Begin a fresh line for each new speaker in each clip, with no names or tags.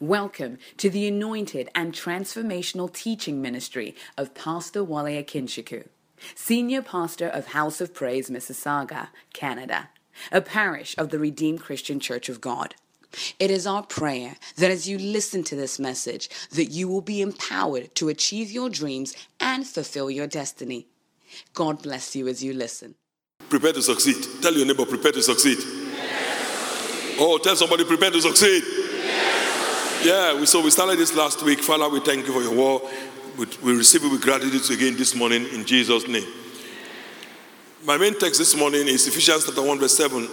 Welcome to the anointed and transformational teaching ministry of Pastor Wale Akinsiku, Senior Pastor of House of Praise, Mississauga, Canada, a parish of the Redeemed Christian Church of God. It is our prayer that as you listen to this message, that you will be empowered to achieve your dreams and fulfill your destiny. God bless you as you listen.
Prepare to succeed. Tell your neighbor, prepare to succeed. Oh, tell somebody, prepare to succeed. Yeah, so we started this last week. Father, we thank you for your word. We, we receive it with gratitude again this morning in Jesus' name. My main text this morning is Ephesians chapter 1, verse 7.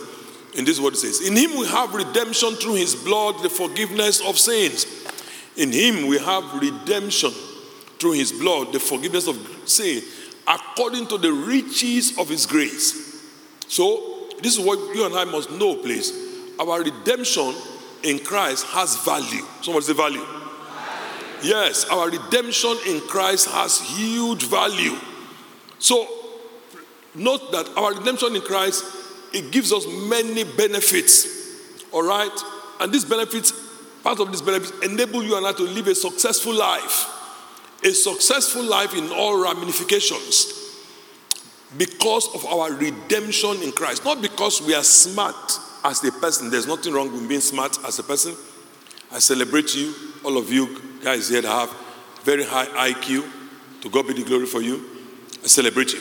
In this word it says, In him we have redemption through his blood, the forgiveness of sins. In him we have redemption through his blood, the forgiveness of sin, according to the riches of his grace. So, this is what you and I must know, please. Our redemption in Christ has value. Somebody say value. Yes, our redemption in Christ has huge value. So, note that our redemption in Christ it gives us many benefits. All right? And these benefits, part of these benefits, enable you and I to live a successful life. A successful life in all ramifications. Because of our redemption in Christ. Not because we are smart as a person. There's nothing wrong with being smart as a person. I celebrate you, all of you guys here that have very high IQ. To God be the glory for you. I celebrate you.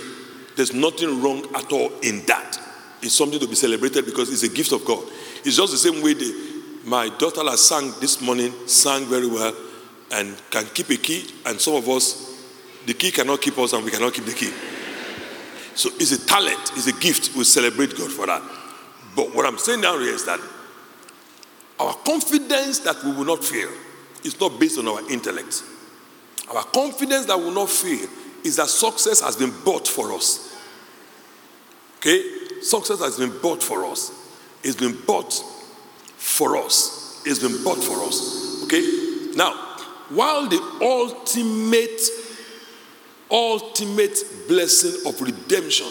There's nothing wrong at all in that. It's something to be celebrated because it's a gift of God. It's just the same way my daughter has sang this morning, sang very well, and can keep a key, and some of us, the key cannot keep us, and we cannot keep the key. So it's a talent, it's a gift. We celebrate God for that. But what I'm saying now is that our confidence that we will not fail is not based on our intellect. Our confidence that we will not fail is that success has been bought for us. Okay? Success has been bought for us. It's been bought for us. It's been bought for us. Okay? Now, while the ultimate, ultimate blessing of redemption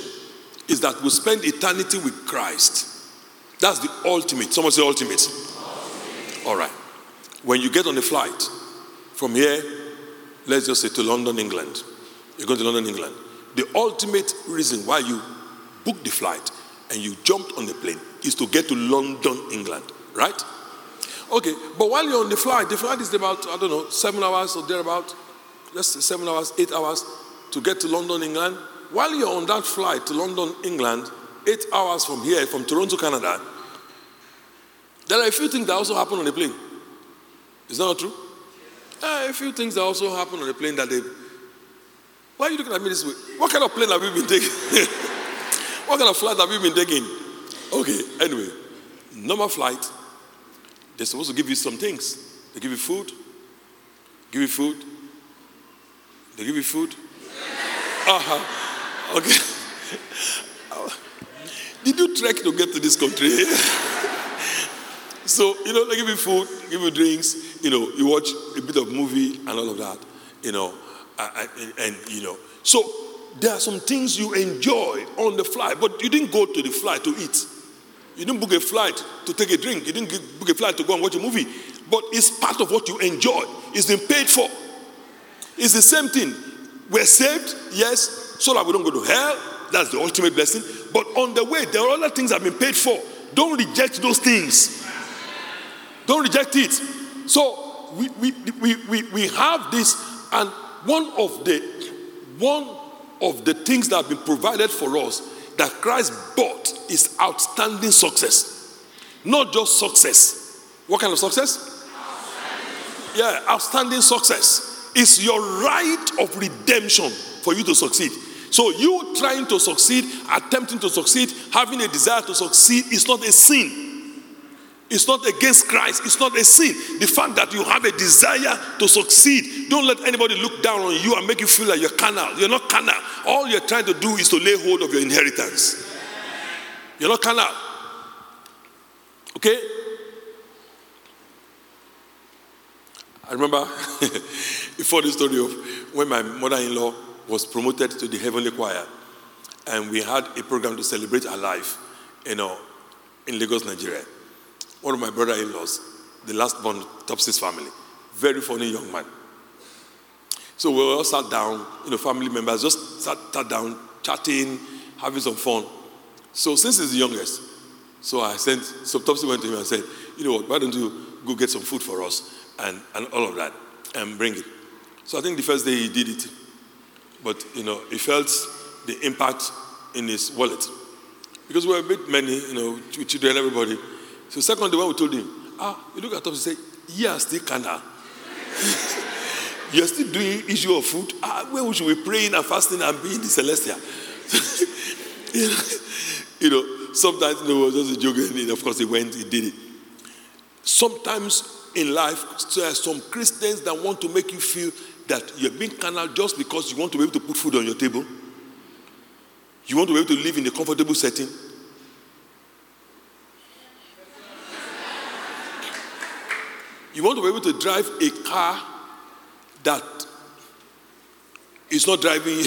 is that we spend eternity with Christ. That's the ultimate. Someone say ultimate. ultimate. All right. When you get on the flight from here, let's just say to London, England. You go to London, England. The ultimate reason why you book the flight and you jumped on the plane is to get to London, England, right? Okay, but while you're on the flight, the flight is about, I don't know, seven hours or thereabout, let's say seven hours, eight hours to get to London, England. While you're on that flight to London, England, eight hours from here, from Toronto, Canada, there are a few things that also happen on the plane. Is that not true? Uh, a few things that also happen on the plane that they. Why are you looking at me this way? What kind of plane have you been taking? what kind of flight have you been taking? Okay, anyway, normal flight, they're supposed to give you some things. They give you food, give you food, they give you food. Uh-huh. Okay. Did you trek to get to this country? so, you know, they give you food, give you drinks, you know, you watch a bit of movie and all of that, you know, and, and, and you know. So, there are some things you enjoy on the flight, but you didn't go to the flight to eat. You didn't book a flight to take a drink. You didn't book a flight to go and watch a movie. But it's part of what you enjoy. It's been paid for. It's the same thing. We're saved, yes, so that we don't go to hell. That's the ultimate blessing. But on the way, there are other things that have been paid for. Don't reject those things. Don't reject it. So we, we, we, we, we have this, and one of the one of the things that have been provided for us that Christ bought is outstanding success. Not just success. What kind of success? Outstanding. Yeah, outstanding success. It's your right of redemption for you to succeed. So, you trying to succeed, attempting to succeed, having a desire to succeed is not a sin. It's not against Christ. It's not a sin. The fact that you have a desire to succeed, don't let anybody look down on you and make you feel like you're carnal. You're not carnal. All you're trying to do is to lay hold of your inheritance. You're not carnal. Okay? I remember before the story of when my mother in law was promoted to the heavenly choir, and we had a program to celebrate her life, you know, in Lagos, Nigeria one of my brother in laws the last born Topsy's family. Very funny young man. So we all sat down, you know, family members just sat, sat down, chatting, having some fun. So since he's the youngest, so I sent, so Topsy went to him and said, you know what, why don't you go get some food for us and, and all of that and bring it. So I think the first day he did it, but you know, he felt the impact in his wallet. Because we were a bit many, you know, children, everybody. So second day when we told him, ah, you look at us and say, yeah, still canal. You're still doing issue of food. Ah, where should we praying and fasting and being the celestial? you know, sometimes you know, it was just a joke, and of course he went, he did it. Sometimes in life, there are some Christians that want to make you feel that you're being carnal just because you want to be able to put food on your table. You want to be able to live in a comfortable setting. You want to be able to drive a car that is not driving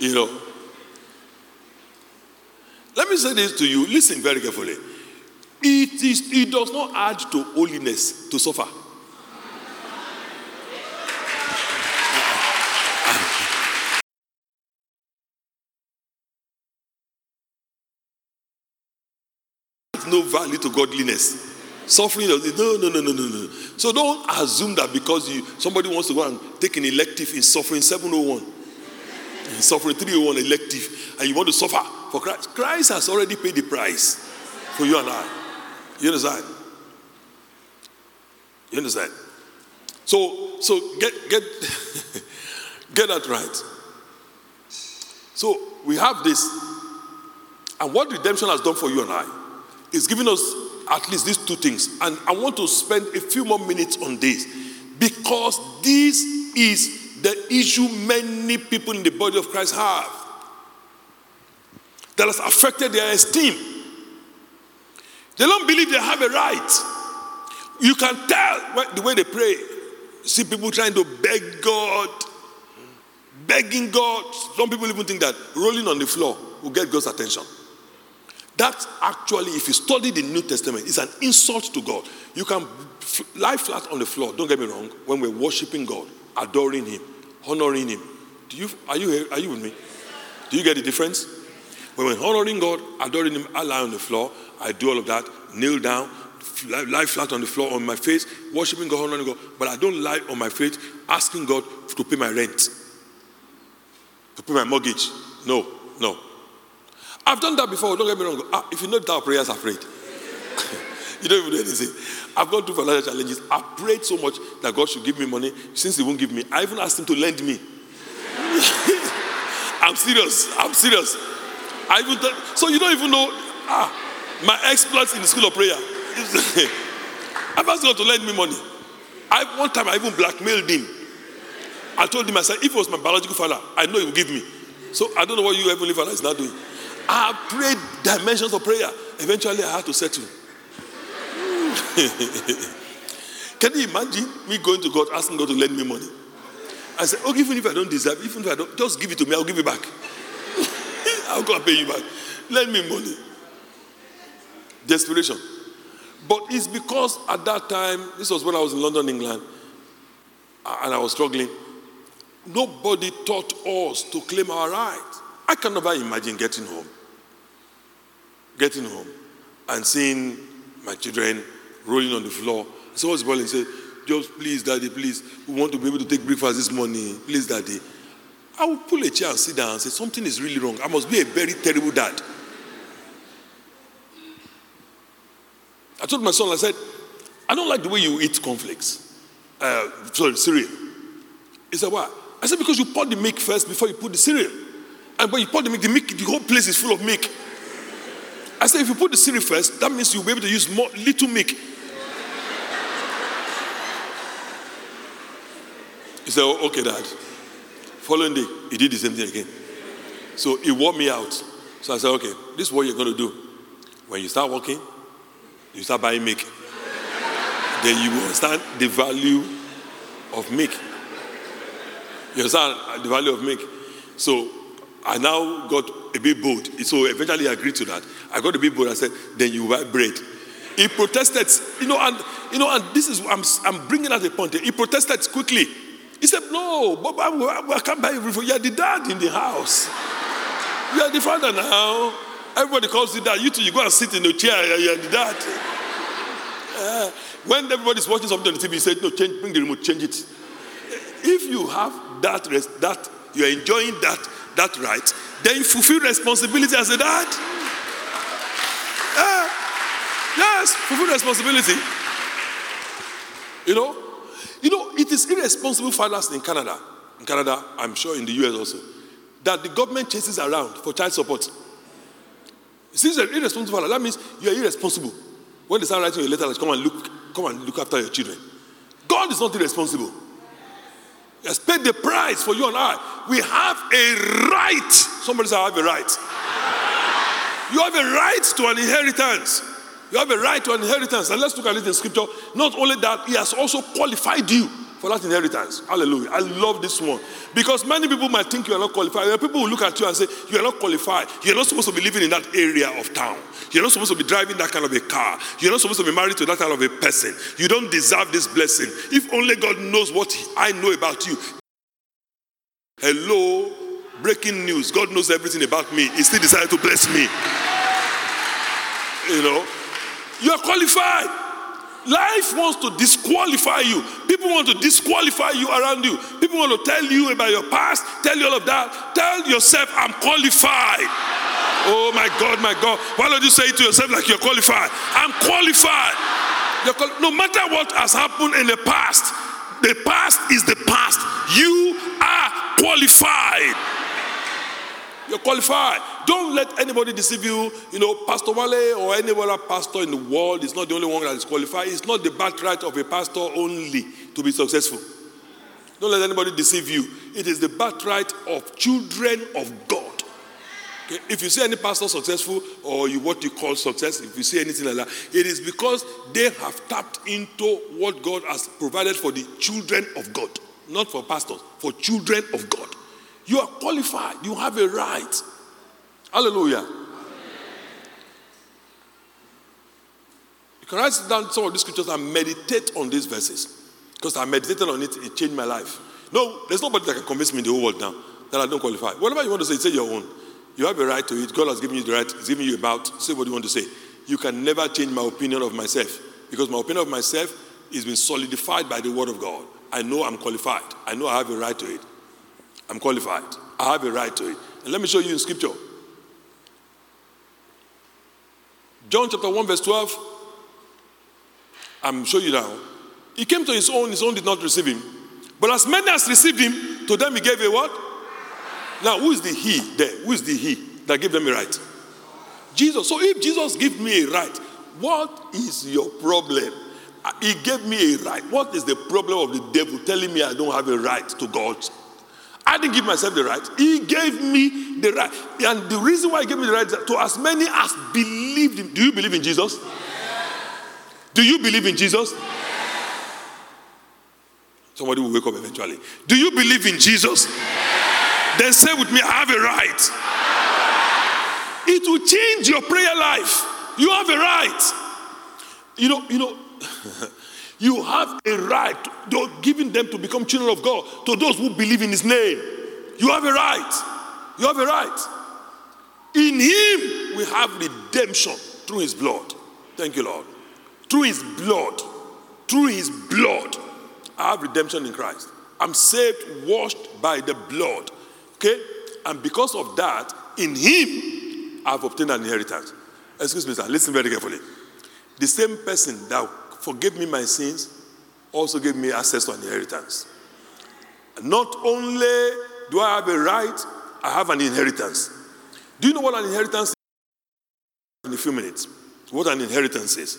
you know. Let me say this to you. Listen very carefully. It, is, it does not add to holiness to suffer. no value to godliness. Suffering, no, no, no, no, no, no. So don't assume that because you somebody wants to go and take an elective in suffering 701, in suffering 301 elective, and you want to suffer for Christ. Christ has already paid the price for you and I. You understand? You understand? So, so get get get that right. So we have this, and what redemption has done for you and I is giving us at least these two things. And I want to spend a few more minutes on this because this is the issue many people in the body of Christ have that has affected their esteem. They don't believe they have a right. You can tell the way they pray. You see people trying to beg God, begging God. Some people even think that rolling on the floor will get God's attention. That actually, if you study the New Testament, is an insult to God. You can lie flat on the floor, don't get me wrong, when we're worshiping God, adoring Him, honoring Him. Do you, are, you are you with me? Do you get the difference? When we're honoring God, adoring Him, I lie on the floor, I do all of that, kneel down, lie flat on the floor on my face, worshiping God, honoring God, but I don't lie on my face asking God to pay my rent, to pay my mortgage. No, no. I've done that before, don't get me wrong. Ah, if you know that prayers are prayed, you don't even do anything. I've gone through financial challenges. I prayed so much that God should give me money since He won't give me. I even asked Him to lend me. I'm serious. I'm serious. I even th- so you don't even know ah, my exploits in the school of prayer. I've asked God to lend me money. I, one time I even blackmailed him. I told him, I said, if it was my biological father, I know he would give me. So I don't know what you heavenly father is not doing. I prayed dimensions of prayer. Eventually, I had to settle. Can you imagine me going to God asking God to lend me money? I said, Oh, even if I don't deserve, even if I don't, just give it to me, I'll give it back. I'll go and pay you back. Lend me money. Desperation. But it's because at that time, this was when I was in London, England, and I was struggling. Nobody taught us to claim our rights. I can never imagine getting home getting home and seeing my children rolling on the floor. So I was and said, just please, daddy, please, we want to be able to take breakfast this morning. Please, daddy. I will pull a chair and sit down and say, something is really wrong. I must be a very terrible dad. I told my son, I said, I don't like the way you eat cornflakes. Uh, sorry, cereal. He said, why? I said, because you pour the milk first before you put the cereal. And when you pour the milk, the milk, the whole place is full of milk. I said, if you put the cereal first, that means you'll be able to use more little milk. He said, oh, okay, dad. Following day, he did the same thing again. So he wore me out. So I said, okay, this is what you're going to do. When you start working, you start buying milk. then you will understand the value of milk. You understand the value of milk. So I now got a bit bold. So eventually I agreed to that. I got a bit bold. I said, then you buy bread. He protested, you know, and you know, and this is I'm, I'm bringing out a point. He protested quickly. He said, "No, but I, I, can't buy everything. You're the dad in the house. You're the father now. Everybody calls you dad. You two, you go and sit in the chair. You're the dad." Uh, when everybody's watching something on the TV, you say, "No, change, bring the remote, change it." If you have that, rest, that you're enjoying that that right, then you fulfill responsibility as a dad. Uh, yes, fulfill responsibility. You know, you know, it is irresponsible fathers in Canada, in Canada, I'm sure in the US also, that the government chases around for child support. Since you're irresponsible father, that means you're irresponsible. When they start writing you a letter, come and look, come and look after your children. God is not irresponsible. Has paid the price for you and I. We have a right. Somebody say, I have a right. You have a right to an inheritance. You have a right to an inheritance. And let's look at it in scripture. Not only that, He has also qualified you for that inheritance. Hallelujah. I love this one. Because many people might think you are not qualified. There are people who look at you and say, You are not qualified. You're not supposed to be living in that area of town. You're not supposed to be driving that kind of a car. You're not supposed to be married to that kind of a person. You don't deserve this blessing. If only God knows what I know about you. Hello, breaking news. God knows everything about me. He still decided to bless me. You know, you're qualified. Life wants to disqualify you. People want to disqualify you around you. People want to tell you about your past, tell you all of that. Tell yourself, I'm qualified. Oh my God, my God. Why don't you say to yourself like you're qualified? I'm qualified. Quali- no matter what has happened in the past, the past is the past. You are qualified. You're qualified. Don't let anybody deceive you. You know, Pastor Wale or any other pastor in the world is not the only one that is qualified. It's not the birthright of a pastor only to be successful. Don't let anybody deceive you. It is the birthright of children of God. Okay? If you see any pastor successful or you what you call success, if you see anything like that, it is because they have tapped into what God has provided for the children of God, not for pastors, for children of God. Qualified. You have a right. Hallelujah. You can write down some of these scriptures and meditate on these verses. Because I meditated on it, it changed my life. No, there's nobody that can convince me in the whole world now that I don't qualify. Whatever you want to say, say your own. You have a right to it. God has given you the right. He's giving you a mouth. Say what you want to say. You can never change my opinion of myself. Because my opinion of myself is been solidified by the word of God. I know I'm qualified. I know I have a right to it. I'm qualified. I have a right to it. And let me show you in scripture. John chapter 1, verse 12. I'm showing you now. He came to his own, his own did not receive him. But as many as received him, to them he gave a what? Now, who is the he there? Who is the he that gave them a right? Jesus. So if Jesus gave me a right, what is your problem? Uh, he gave me a right. What is the problem of the devil telling me I don't have a right to God? I didn't give myself the right. He gave me the right. And the reason why he gave me the right to as many as believed him. Do you believe in Jesus? Do you believe in Jesus? Somebody will wake up eventually. Do you believe in Jesus? Then say with me, I have a right. It will change your prayer life. You have a right. You know, you know, you have a right, to, giving them to become children of God to those who believe in His name. You have a right. You have a right. In Him, we have redemption through His blood. Thank you, Lord. Through His blood. Through His blood. I have redemption in Christ. I'm saved, washed by the blood. Okay? And because of that, in Him, I've obtained an inheritance. Excuse me, sir. Listen very carefully. The same person that forgave me my sins also gave me access to an inheritance. Not only do I have a right, I have an inheritance. Do you know what an inheritance is? In a few minutes. What an inheritance is.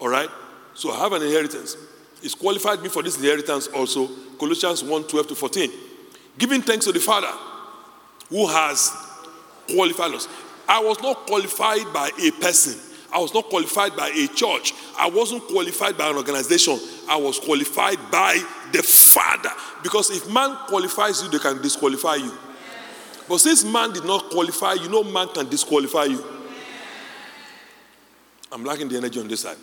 All right? So I have an inheritance. It's qualified me for this inheritance also. Colossians 1 12 to 14. Giving thanks to the Father who has qualified us. I was not qualified by a person. I was not qualified by a church. I wasn't qualified by an organization. I was qualified by the Father. Because if man qualifies you, they can disqualify you. But since man did not qualify, you know man can disqualify you. I'm lacking the energy on this side.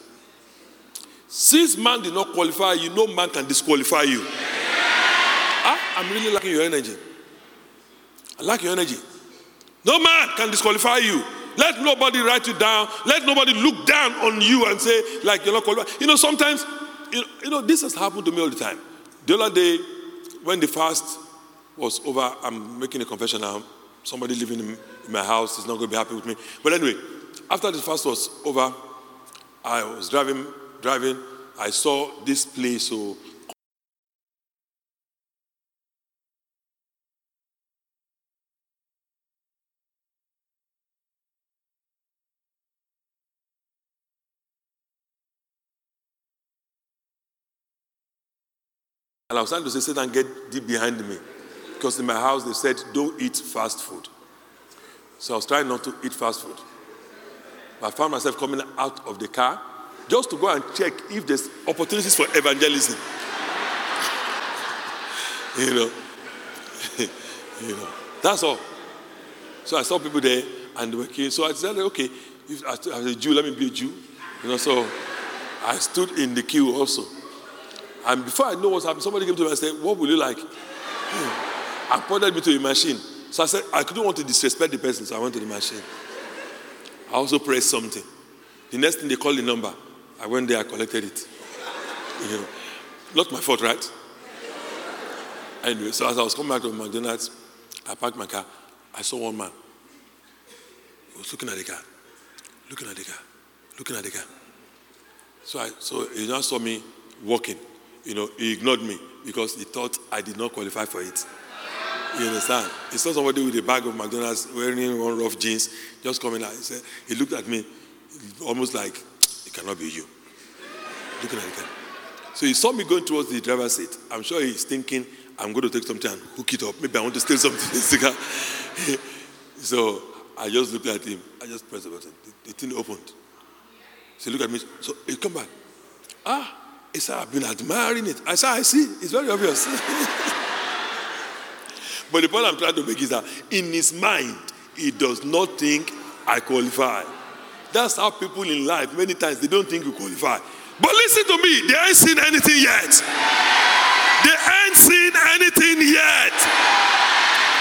Since man did not qualify you, no man can disqualify you. Ah, I'm really lacking your energy. I lack your energy. No man can disqualify you. Let nobody write you down. Let nobody look down on you and say, like, you're not qualified. You know, sometimes, you know, you know, this has happened to me all the time. The other day, when the fast was over, I'm making a confession now. Somebody living in, my house is not going to be happy with me. But anyway, after the fast was over, I was driving, driving. I saw this place, so And I was trying to say, Satan, get deep behind me. Because in my house, they said, don't eat fast food. So I was trying not to eat fast food. But I found myself coming out of the car just to go and check if there's opportunities for evangelism. you know, you know, that's all. So I saw people there and they were queuing. So I said, okay, if, I, as a Jew, let me be a Jew. You know, so I stood in the queue also. And before I know what's happening, somebody came to me and said, What will you like? Hmm. I pointed me to a machine. So I said, I couldn't want to disrespect the person, so I went to the machine. I also pressed something. The next thing they called the number. I went there, I collected it. You know, not my fault, right? Anyway, so as I was coming back to McDonald's, I parked my car. I saw one man. He was looking at the car, looking at the car, looking at the car. So, I, so he just saw me walking you know, he ignored me because he thought I did not qualify for it. You understand? He saw somebody with a bag of McDonald's wearing one rough jeans just coming out. He said, he looked at me almost like, it cannot be you. Looking at it. So he saw me going towards the driver's seat. I'm sure he's thinking, I'm going to take something and hook it up. Maybe I want to steal something so I just looked at him. I just pressed the button. The, the thing opened. So he looked at me. So he come back. Ah, he said, I've been admiring it. I said, I see. It's very obvious. but the point I'm trying to make is that in his mind, he does not think I qualify. That's how people in life, many times, they don't think you qualify. But listen to me, they ain't seen anything yet. They ain't seen anything yet.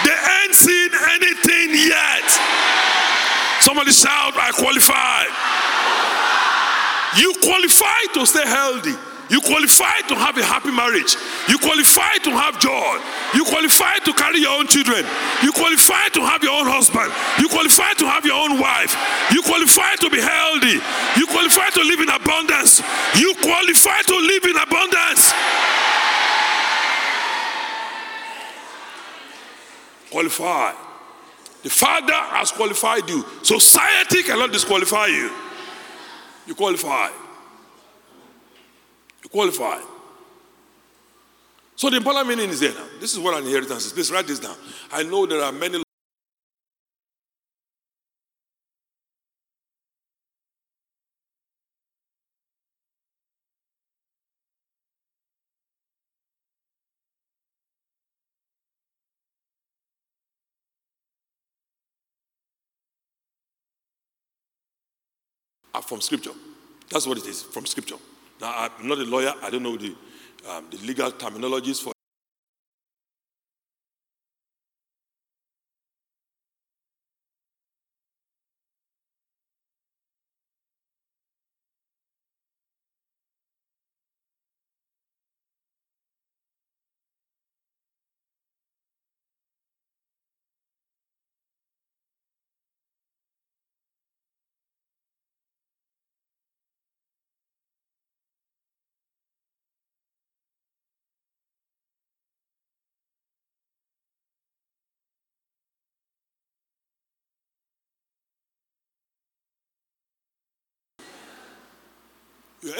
They ain't seen anything yet. Somebody shout, I qualify. You qualify to stay healthy. You qualify to have a happy marriage. You qualify to have joy. You qualify to carry your own children. You qualify to have your own husband. You qualify to have your own wife. You qualify to be healthy. You qualify to live in abundance. You qualify to live in abundance. Qualify. The Father has qualified you. Society cannot disqualify you. You qualify qualify. So the important meaning is there now. This is what an inheritance is. Please write this down. I know there are many from scripture. That's what it is from scripture. Now, I'm not a lawyer, I don't know the, um, the legal terminologies for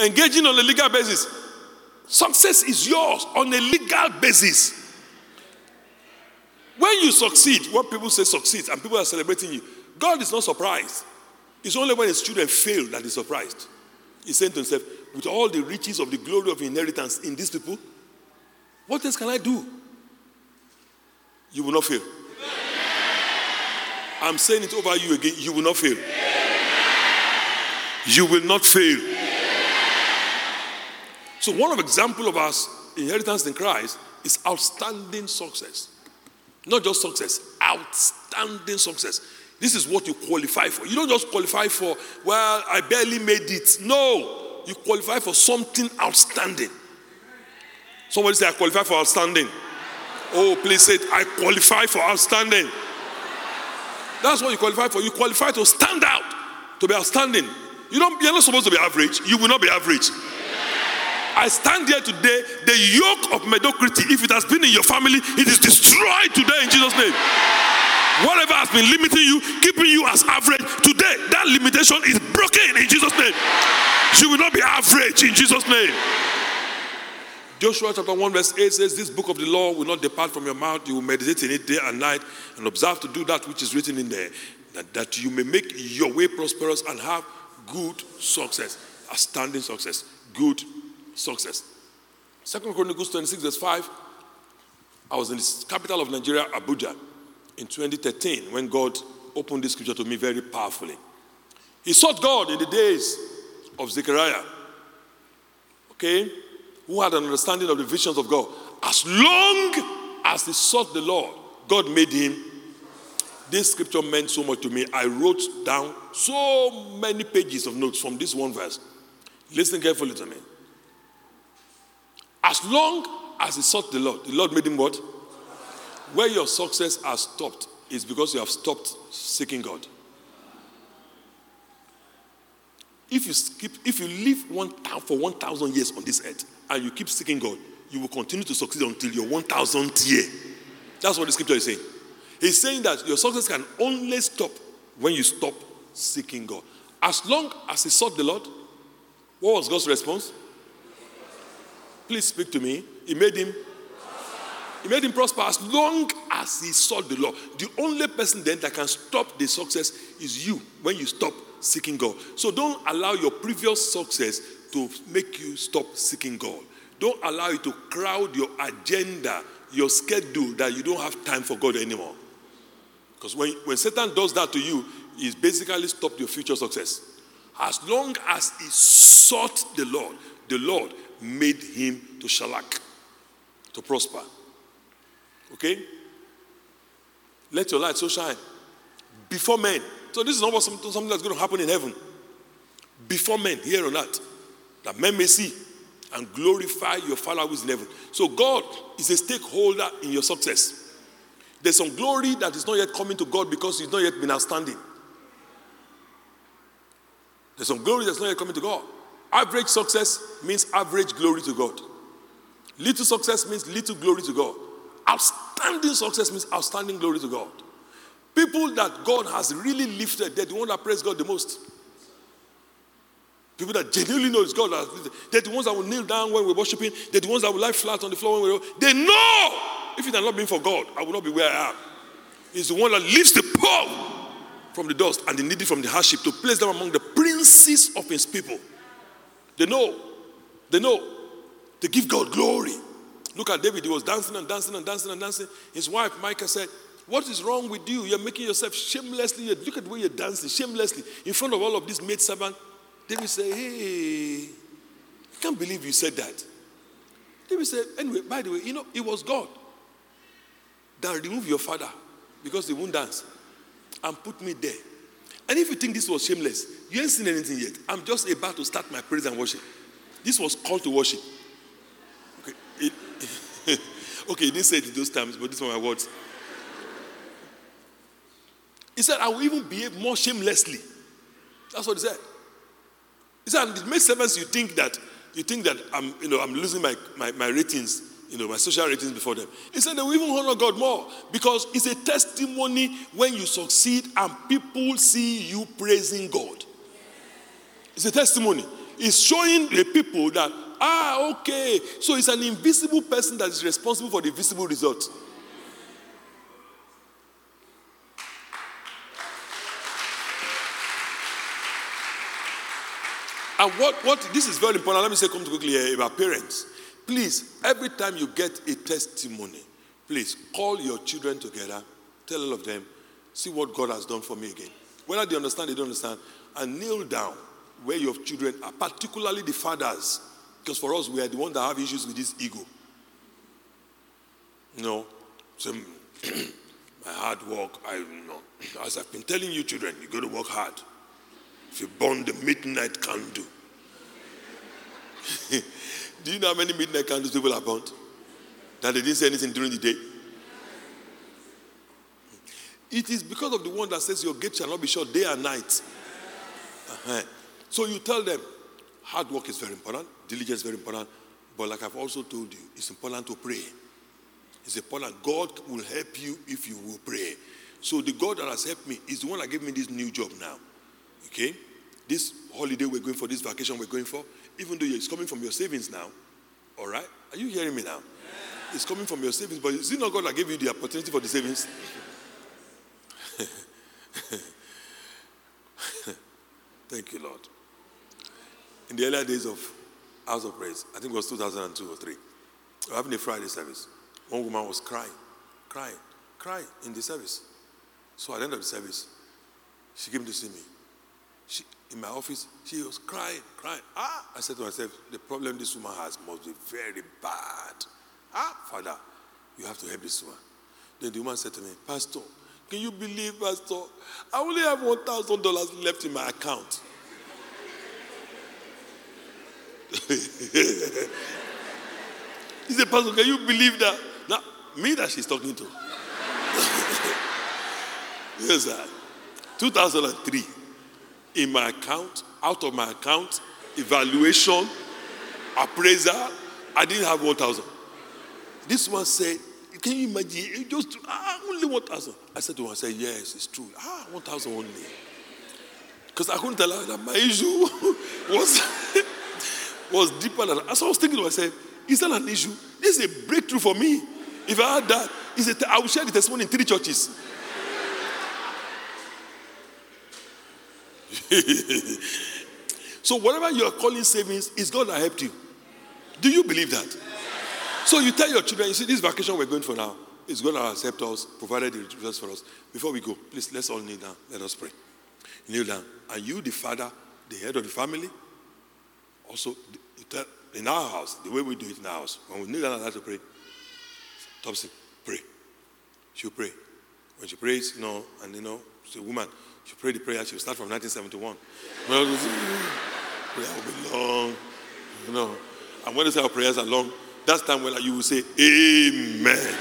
engaging on a legal basis. Success is yours on a legal basis. When you succeed, what people say succeed, and people are celebrating you, God is not surprised. It's only when his children fail that he's surprised. He's saying to himself, with all the riches of the glory of inheritance in these people, what else can I do? You will not fail. I'm saying it over you again. You will not fail. You will not fail. So one of example of our inheritance in Christ is outstanding success. Not just success, outstanding success. This is what you qualify for. You don't just qualify for, well, I barely made it. No, you qualify for something outstanding. Somebody say, I qualify for outstanding. Oh, please say it. I qualify for outstanding. That's what you qualify for. You qualify to stand out, to be outstanding. You don't, you're not supposed to be average. You will not be average. I stand here today. The yoke of mediocrity, if it has been in your family, it is destroyed today in Jesus' name. Whatever has been limiting you, keeping you as average, today that limitation is broken in Jesus' name. You will not be average in Jesus' name. Joshua chapter 1, verse 8 says, This book of the law will not depart from your mouth. You will meditate in it day and night and observe to do that which is written in there, that, that you may make your way prosperous and have good success, a standing success, good success. Second Chronicles 26, verse 5. I was in the capital of Nigeria, Abuja, in 2013 when God opened this scripture to me very powerfully. He sought God in the days of Zechariah, okay, who had an understanding of the visions of God. As long as he sought the Lord, God made him. This scripture meant so much to me. I wrote down so many pages of notes from this one verse. Listen carefully to me. As long as he sought the Lord, the Lord made him what? Where your success has stopped is because you have stopped seeking God. If you skip, if you live one for 1,000 years on this earth and you keep seeking God, you will continue to succeed until your 1,000th year. That's what the scripture is saying. He's saying that your success can only stop when you stop seeking God. As long as he sought the Lord, what was God's response? Please speak to me. He made him. He made him prosper as long as he sought the Lord. The only person then that can stop the success is you when you stop seeking God. So don't allow your previous success to make you stop seeking God. Don't allow it to crowd your agenda, your schedule, that you don't have time for God anymore. Because when, when Satan does that to you, he's basically stopped your future success. As long as he sought the Lord, the Lord made him to shalak, to prosper. Okay? Let your light so shine before men. So this is not something, something that's going to happen in heaven. Before men, here on earth, that men may see and glorify your Father who is in heaven. So God is a stakeholder in your success. There's some glory that is not yet coming to God because it's not yet been outstanding. There's some glory that's not yet coming to God. Average success means average glory to God. Little success means little glory to God. Outstanding success means outstanding glory to God. People that God has really lifted, they're the ones that praise God the most. People that genuinely know it's God, they're the ones that will kneel down when we're worshiping. They're the ones that will lie flat on the floor when we're. They know if it had not been for God, I would not be where I am. He's the one that lifts the poor from the dust and the needy from the hardship to place them among the princes of his people. They know. They know. They give God glory. Look at David. He was dancing and dancing and dancing and dancing. His wife, Michal, said, What is wrong with you? You're making yourself shamelessly. Look at way you're dancing, shamelessly, in front of all of these maid servants. David said, Hey, I can't believe you said that. David said, Anyway, by the way, you know, it was God that removed your father because he won't dance and put me there. And if you think this was shameless, you ain't seen anything yet. I'm just about to start my praise and worship. This was called to worship. Okay, it, okay, he didn't say it in those times, but these are my words. He said, I will even behave more shamelessly. That's what he said. He said, and it makes sense you think that you think that I'm, you know, I'm losing my, my, my ratings you know, my social ratings before them. He said they will even honor God more because it's a testimony when you succeed and people see you praising God. It's a testimony. It's showing the people that, ah, okay, so it's an invisible person that is responsible for the visible result. And what, what, this is very important. Let me say, come quickly here about parents. Please, every time you get a testimony, please call your children together, tell all of them, see what God has done for me again. Whether they understand, they don't understand, and kneel down where your children are, particularly the fathers. Because for us, we are the ones that have issues with this ego. Know, so hmm, my hard work, I know, as I've been telling you children, you got to work hard. If you burn the midnight candle. Do you know how many midnight candles people have burnt? That they didn't say anything during the day? It is because of the one that says your gate shall not be shut day and night. Uh-huh. So you tell them, hard work is very important, diligence is very important, but like I've also told you, it's important to pray. It's important. God will help you if you will pray. So the God that has helped me is the one that gave me this new job now. Okay? This holiday we're going for, this vacation we're going for, even though it's coming from your savings now. All right? Are you hearing me now? It's coming from your savings, but is it not God that gave you the opportunity for the savings? Thank you, Lord. In the earlier days of House of Praise, I think it was 2002 or 3, we were having a Friday service. One woman was crying, crying, crying in the service. So at the end of the service, she came to see me. She, in my office, she was crying, crying. Ah, I said to myself, the problem this woman has must be very bad. Ah, Father, you have to help this woman. Then the woman said to me, Pastor, can you believe, Pastor? I only have $1,000 left in my account. he said, Pastor, can you believe that? Now, me that she's talking to. yes, sir. 2003, in my account, out of my account, evaluation, appraiser, I didn't have 1,000. This one said, can you imagine? It just ah, only 1,000. I said to her, I said, yes, it's true. Ah, 1,000 only. Because I couldn't tell her that my issue was, was deeper than that. So I was thinking to myself, is that an issue? This is a breakthrough for me. If I had that, is it, I will share the testimony in three churches. so whatever you are calling savings is God that helped you. Do you believe that? So you tell your children, you see, this vacation we're going for now is going to accept us, provided the results for us. Before we go, please let's all kneel down. Let us pray. Kneel down. Are you, the father, the head of the family, also in our house, the way we do it in our house, when we kneel down and to pray, Topsy, pray. She'll pray. When she prays, you know, and you know, she's a woman, she pray the prayer, she'll start from 1971. prayer will be long, you know. And when they say our prayers are long, that's time when you will say, Amen.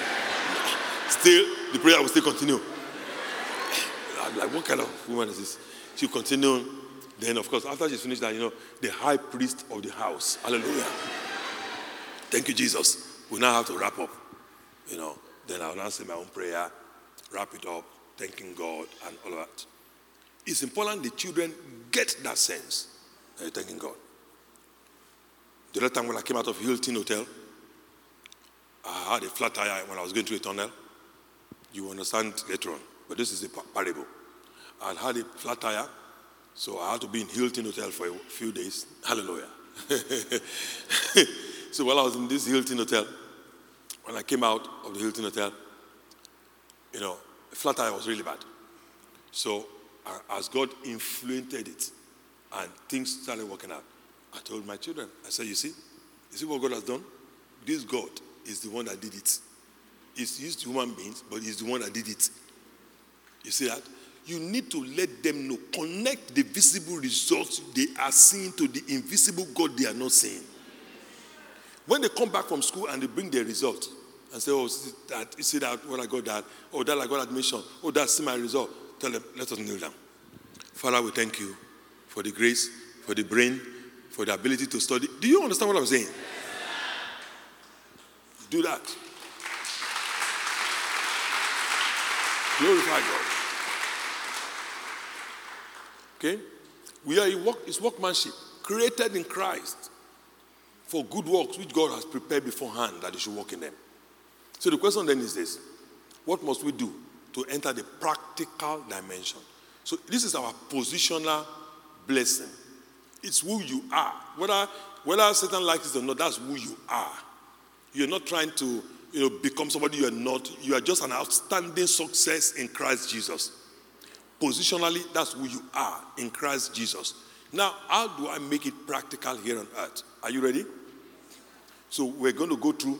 Still, the prayer will still continue. I'm like, what kind of woman is this? She'll continue. Then, of course, after she's finished that, you know, the high priest of the house. Hallelujah. Thank you, Jesus. We now have to wrap up. You know, then I'll now say my own prayer, wrap it up, thanking God and all of that. It's important the children get that sense. Thanking God. The other time when I came out of Hilton Hotel, I had a flat tire when I was going through a tunnel. You understand later on, but this is a parable. I had a flat tire, so I had to be in Hilton Hotel for a few days. Hallelujah. so while I was in this Hilton Hotel, when I came out of the Hilton Hotel, you know, flat tire was really bad. So as God influenced it and things started working out, I told my children, I said, you see, you see what God has done? This God is the one that did it. He's used human beings, but he's the one that did it. You see that? You need to let them know, connect the visible results they are seeing to the invisible God they are not seeing. When they come back from school and they bring their result and say, Oh, see that, you see that when I got that, oh, that I got admission, oh, that's my result. Tell them, let us kneel down. Father, we thank you for the grace, for the brain, for the ability to study. Do you understand what I'm saying? Do that. Glorify God. Okay? We are in work, it's workmanship, created in Christ for good works which God has prepared beforehand that you should walk in them. So the question then is this what must we do to enter the practical dimension? So this is our positional blessing. It's who you are. Whether, whether Satan likes it or not, that's who you are. You're not trying to you know, become somebody you are not. You are just an outstanding success in Christ Jesus. Positionally, that's who you are in Christ Jesus. Now, how do I make it practical here on earth? Are you ready? So we're going to go through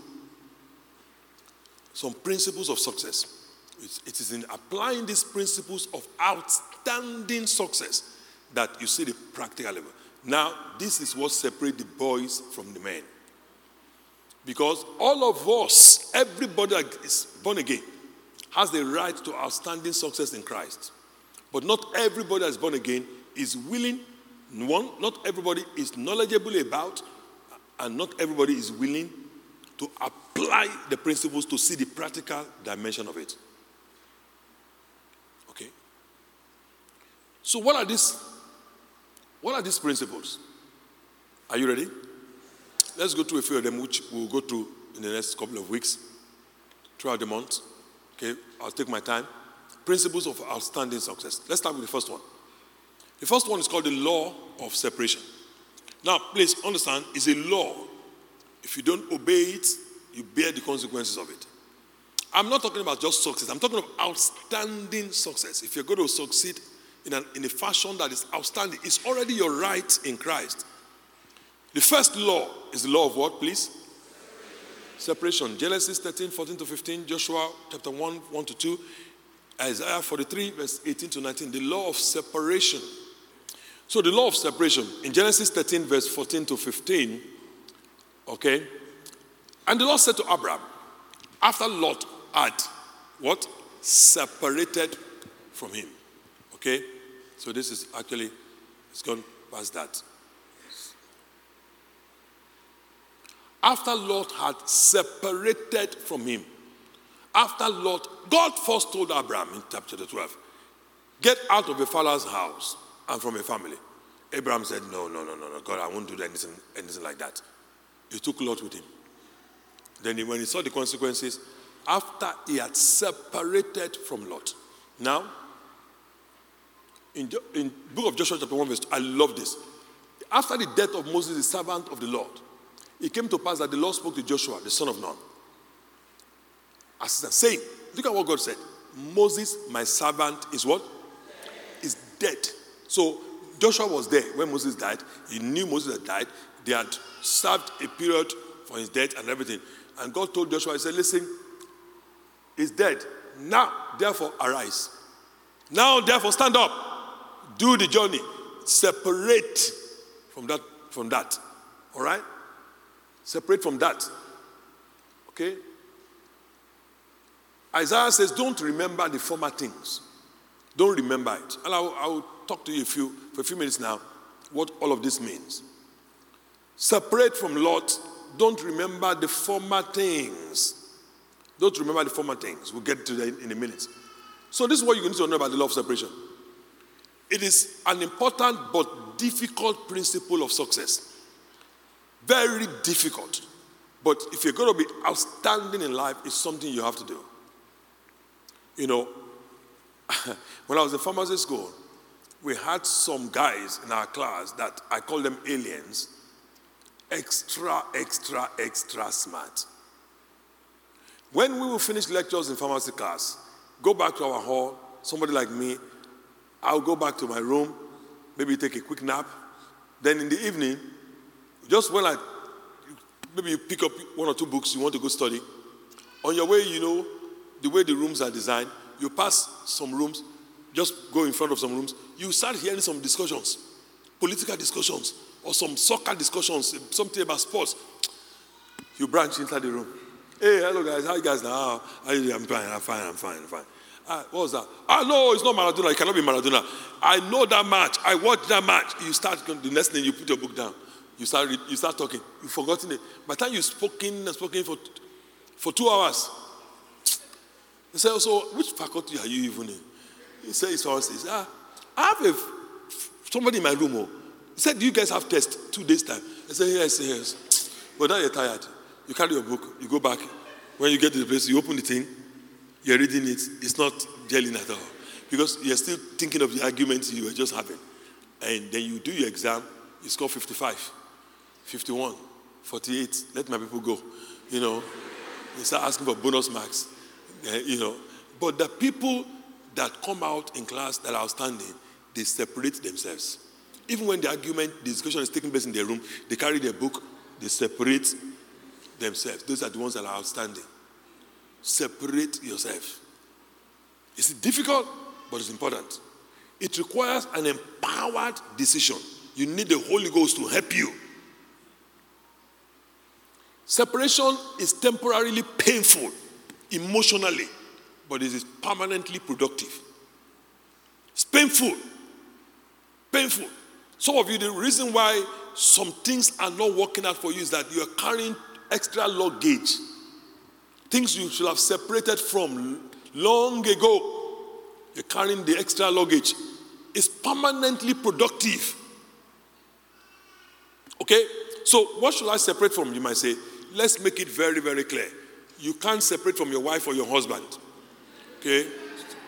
some principles of success. It's- in applying these principles of outstanding success that you see the practical level. Now, this is what separates the boys from the men. Because all of us, everybody that is born again, has the right to outstanding success in Christ. But not everybody that is born again is willing, one, not everybody is knowledgeable about, and not everybody is willing to apply the principles to see the practical dimension of it. Okay? So what are these what are these principles? Are you ready? Let's go through a few of them, which we'll go through in the next couple of weeks, throughout the month. Okay, I'll take my time. Principles of outstanding success. Let's start with the first one. The first one is called the law of separation. Now, please understand, it's a law. If you don't obey it, you bear the consequences of it. I'm not talking about just success, I'm talking about outstanding success. If you're going to succeed in, in a fashion that is outstanding, it's already your right in Christ. The first law is the law of what, please? Separation. Genesis 13, 14 to 15, Joshua chapter 1, 1 to 2, Isaiah 43, verse 18 to 19. The law of separation. So, the law of separation in Genesis 13, verse 14 to 15, okay? And the Lord said to Abraham, after Lot had what? Separated from him. Okay? So this is actually, it's gone past that. After Lot had separated from him, after Lot, God first told Abraham in chapter 12, get out of your father's house and from your family. Abraham said, no, no, no, no, no, God, I won't do anything, anything like that. He took Lot with him. Then he- when he saw the consequences, after he had separated from Lot. Now, in, in book of Joshua chapter 1 verse 2, I love this. After the death of Moses, the servant of the Lord, it came to pass that the Lord spoke to Joshua, the son of Nun, as he's saying, look at what God said. Moses, my servant, is what? Is dead. So Joshua was there when Moses died. He knew Moses had died. They had served a period for his death and everything. And God told Joshua, He said, Listen, he's dead. Now, therefore, arise. Now, therefore, stand up. Do the journey. Separate from that. From that. All right? Separate from that. Okay? Isaiah says, Don't remember the former things. Don't remember it. And I will, I will talk to you a few, for a few minutes now what all of this means. Separate from Lot. Don't remember the former things. Don't remember the former things. We'll get to that in a minute. So, this is what you need to know about the law of separation. It is an important but difficult principle of success. Very difficult. But if you're going to be outstanding in life, it's something you have to do. You know, when I was in pharmacy school, we had some guys in our class that I call them aliens, extra, extra, extra smart. When we will finish lectures in pharmacy class, go back to our hall, somebody like me, I'll go back to my room, maybe take a quick nap. Then in the evening, just when I maybe you pick up one or two books you want to go study, on your way, you know, the way the rooms are designed, you pass some rooms, just go in front of some rooms, you start hearing some discussions, political discussions, or some soccer discussions, something about sports. You branch inside the room. Hey, hello guys, how you guys now? I'm fine, I'm fine, I'm fine, I'm fine. Ah, what was that? Ah, no, it's not Maradona. It cannot be Maradona. I know that match. I watched that match. You start, the next thing you put your book down. You start, you start talking. You've forgotten it. By the time you've spoken and spoken for, for two hours, he said, so which faculty are you even in? He said, it's pharmacy. He said, ah, I have a, somebody in my room. Oh. He said, do you guys have test two days time? I said, yes, yes. But now you're tired. You carry your book, you go back. When you get to the place, you open the thing, you're reading it, it's not gelling at all. Because you're still thinking of the arguments you were just having. And then you do your exam, you score 55, 51, 48. Let my people go. You know, you start asking for bonus marks. Eh, you know, but the people that come out in class that are outstanding, they separate themselves. Even when the argument, the discussion is taking place in their room, they carry their book, they separate themselves. Those are the ones that are outstanding. Separate yourself. It's difficult, but it's important. It requires an empowered decision. You need the Holy Ghost to help you. Separation is temporarily painful emotionally, but it is permanently productive. It's painful. Painful. Some of you, the reason why some things are not working out for you is that you are carrying extra luggage. Things you should have separated from long ago. You're carrying the extra luggage. It's permanently productive. Okay? So, what should I separate from? You might say, let's make it very, very clear. You can't separate from your wife or your husband. Okay?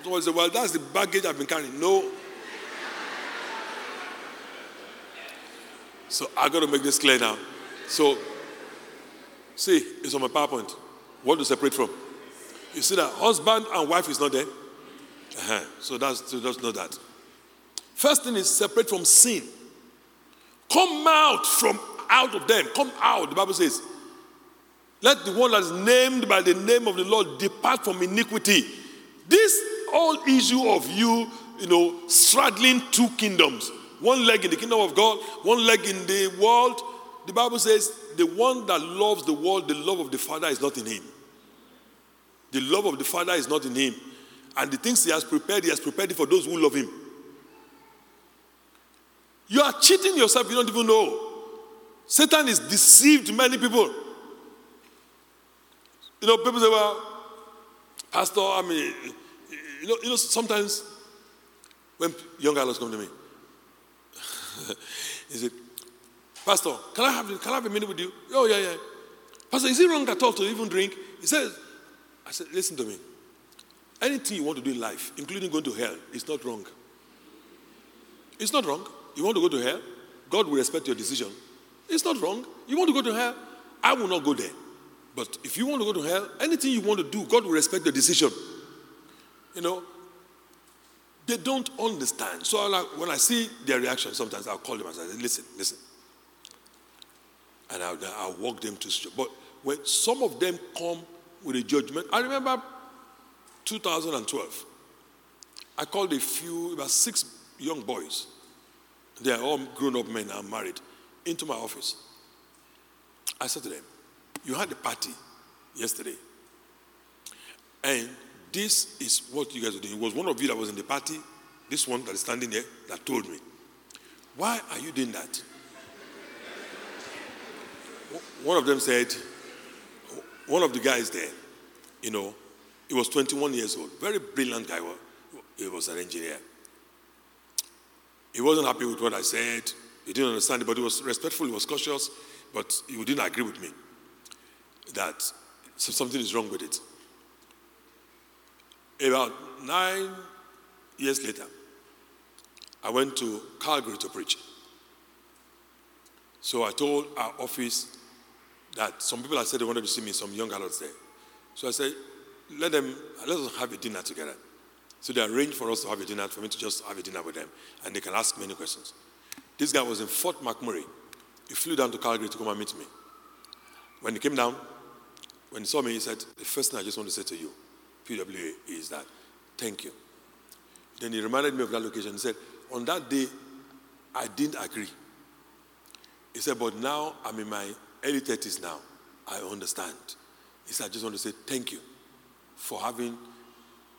So I say, well, that's the baggage I've been carrying. No. So I got to make this clear now. So, see, it's on my PowerPoint. What to separate from? You see that husband and wife is not there. Uh-huh. So that's so just know that. First thing is separate from sin. Come out from out of them. Come out. The Bible says, "Let the one that is named by the name of the Lord depart from iniquity." This whole issue of you, you know, straddling two kingdoms, one leg in the kingdom of God, one leg in the world. The Bible says, "The one that loves the world, the love of the Father is not in him." The love of the Father is not in him. And the things he has prepared, he has prepared it for those who love him. You are cheating yourself, you don't even know. Satan has deceived many people. You know, people say, well, Pastor, I mean, you know, you know sometimes when young girls come to me, he said, Pastor, can I, have, can I have a minute with you? Oh, yeah, yeah. Pastor, is it wrong at all to even drink? He says, I said, listen to me. Anything you want to do in life, including going to hell, is not wrong. It's not wrong. You want to go to hell? God will respect your decision. It's not wrong. You want to go to hell? I will not go there. But if you want to go to hell, anything you want to do, God will respect your decision. You know, they don't understand. So like, when I see their reaction, sometimes I'll call them and say, listen, listen. And I'll, I'll walk them to But when some of them come with a judgment. I remember 2012. I called a few, about six young boys. They are all grown up men and married, into my office. I said to them, You had a party yesterday. And this is what you guys are doing. It was one of you that was in the party, this one that is standing there, that told me. Why are you doing that? One of them said, one of the guys there, you know, he was 21 years old, very brilliant guy. He was an engineer. He wasn't happy with what I said. He didn't understand it, but he was respectful, he was cautious, but he didn't agree with me that something is wrong with it. About nine years later, I went to Calgary to preach. So I told our office that some people had said they wanted to see me, some young adults there. So I said, let them, let us have a dinner together. So they arranged for us to have a dinner, for me to just have a dinner with them, and they can ask many questions. This guy was in Fort McMurray. He flew down to Calgary to come and meet me. When he came down, when he saw me, he said, The first thing I just want to say to you, PWA, is that thank you. Then he reminded me of that location. He said, On that day, I didn't agree. He said, But now I'm in my early 30s now. I understand. He said, I just want to say thank you for having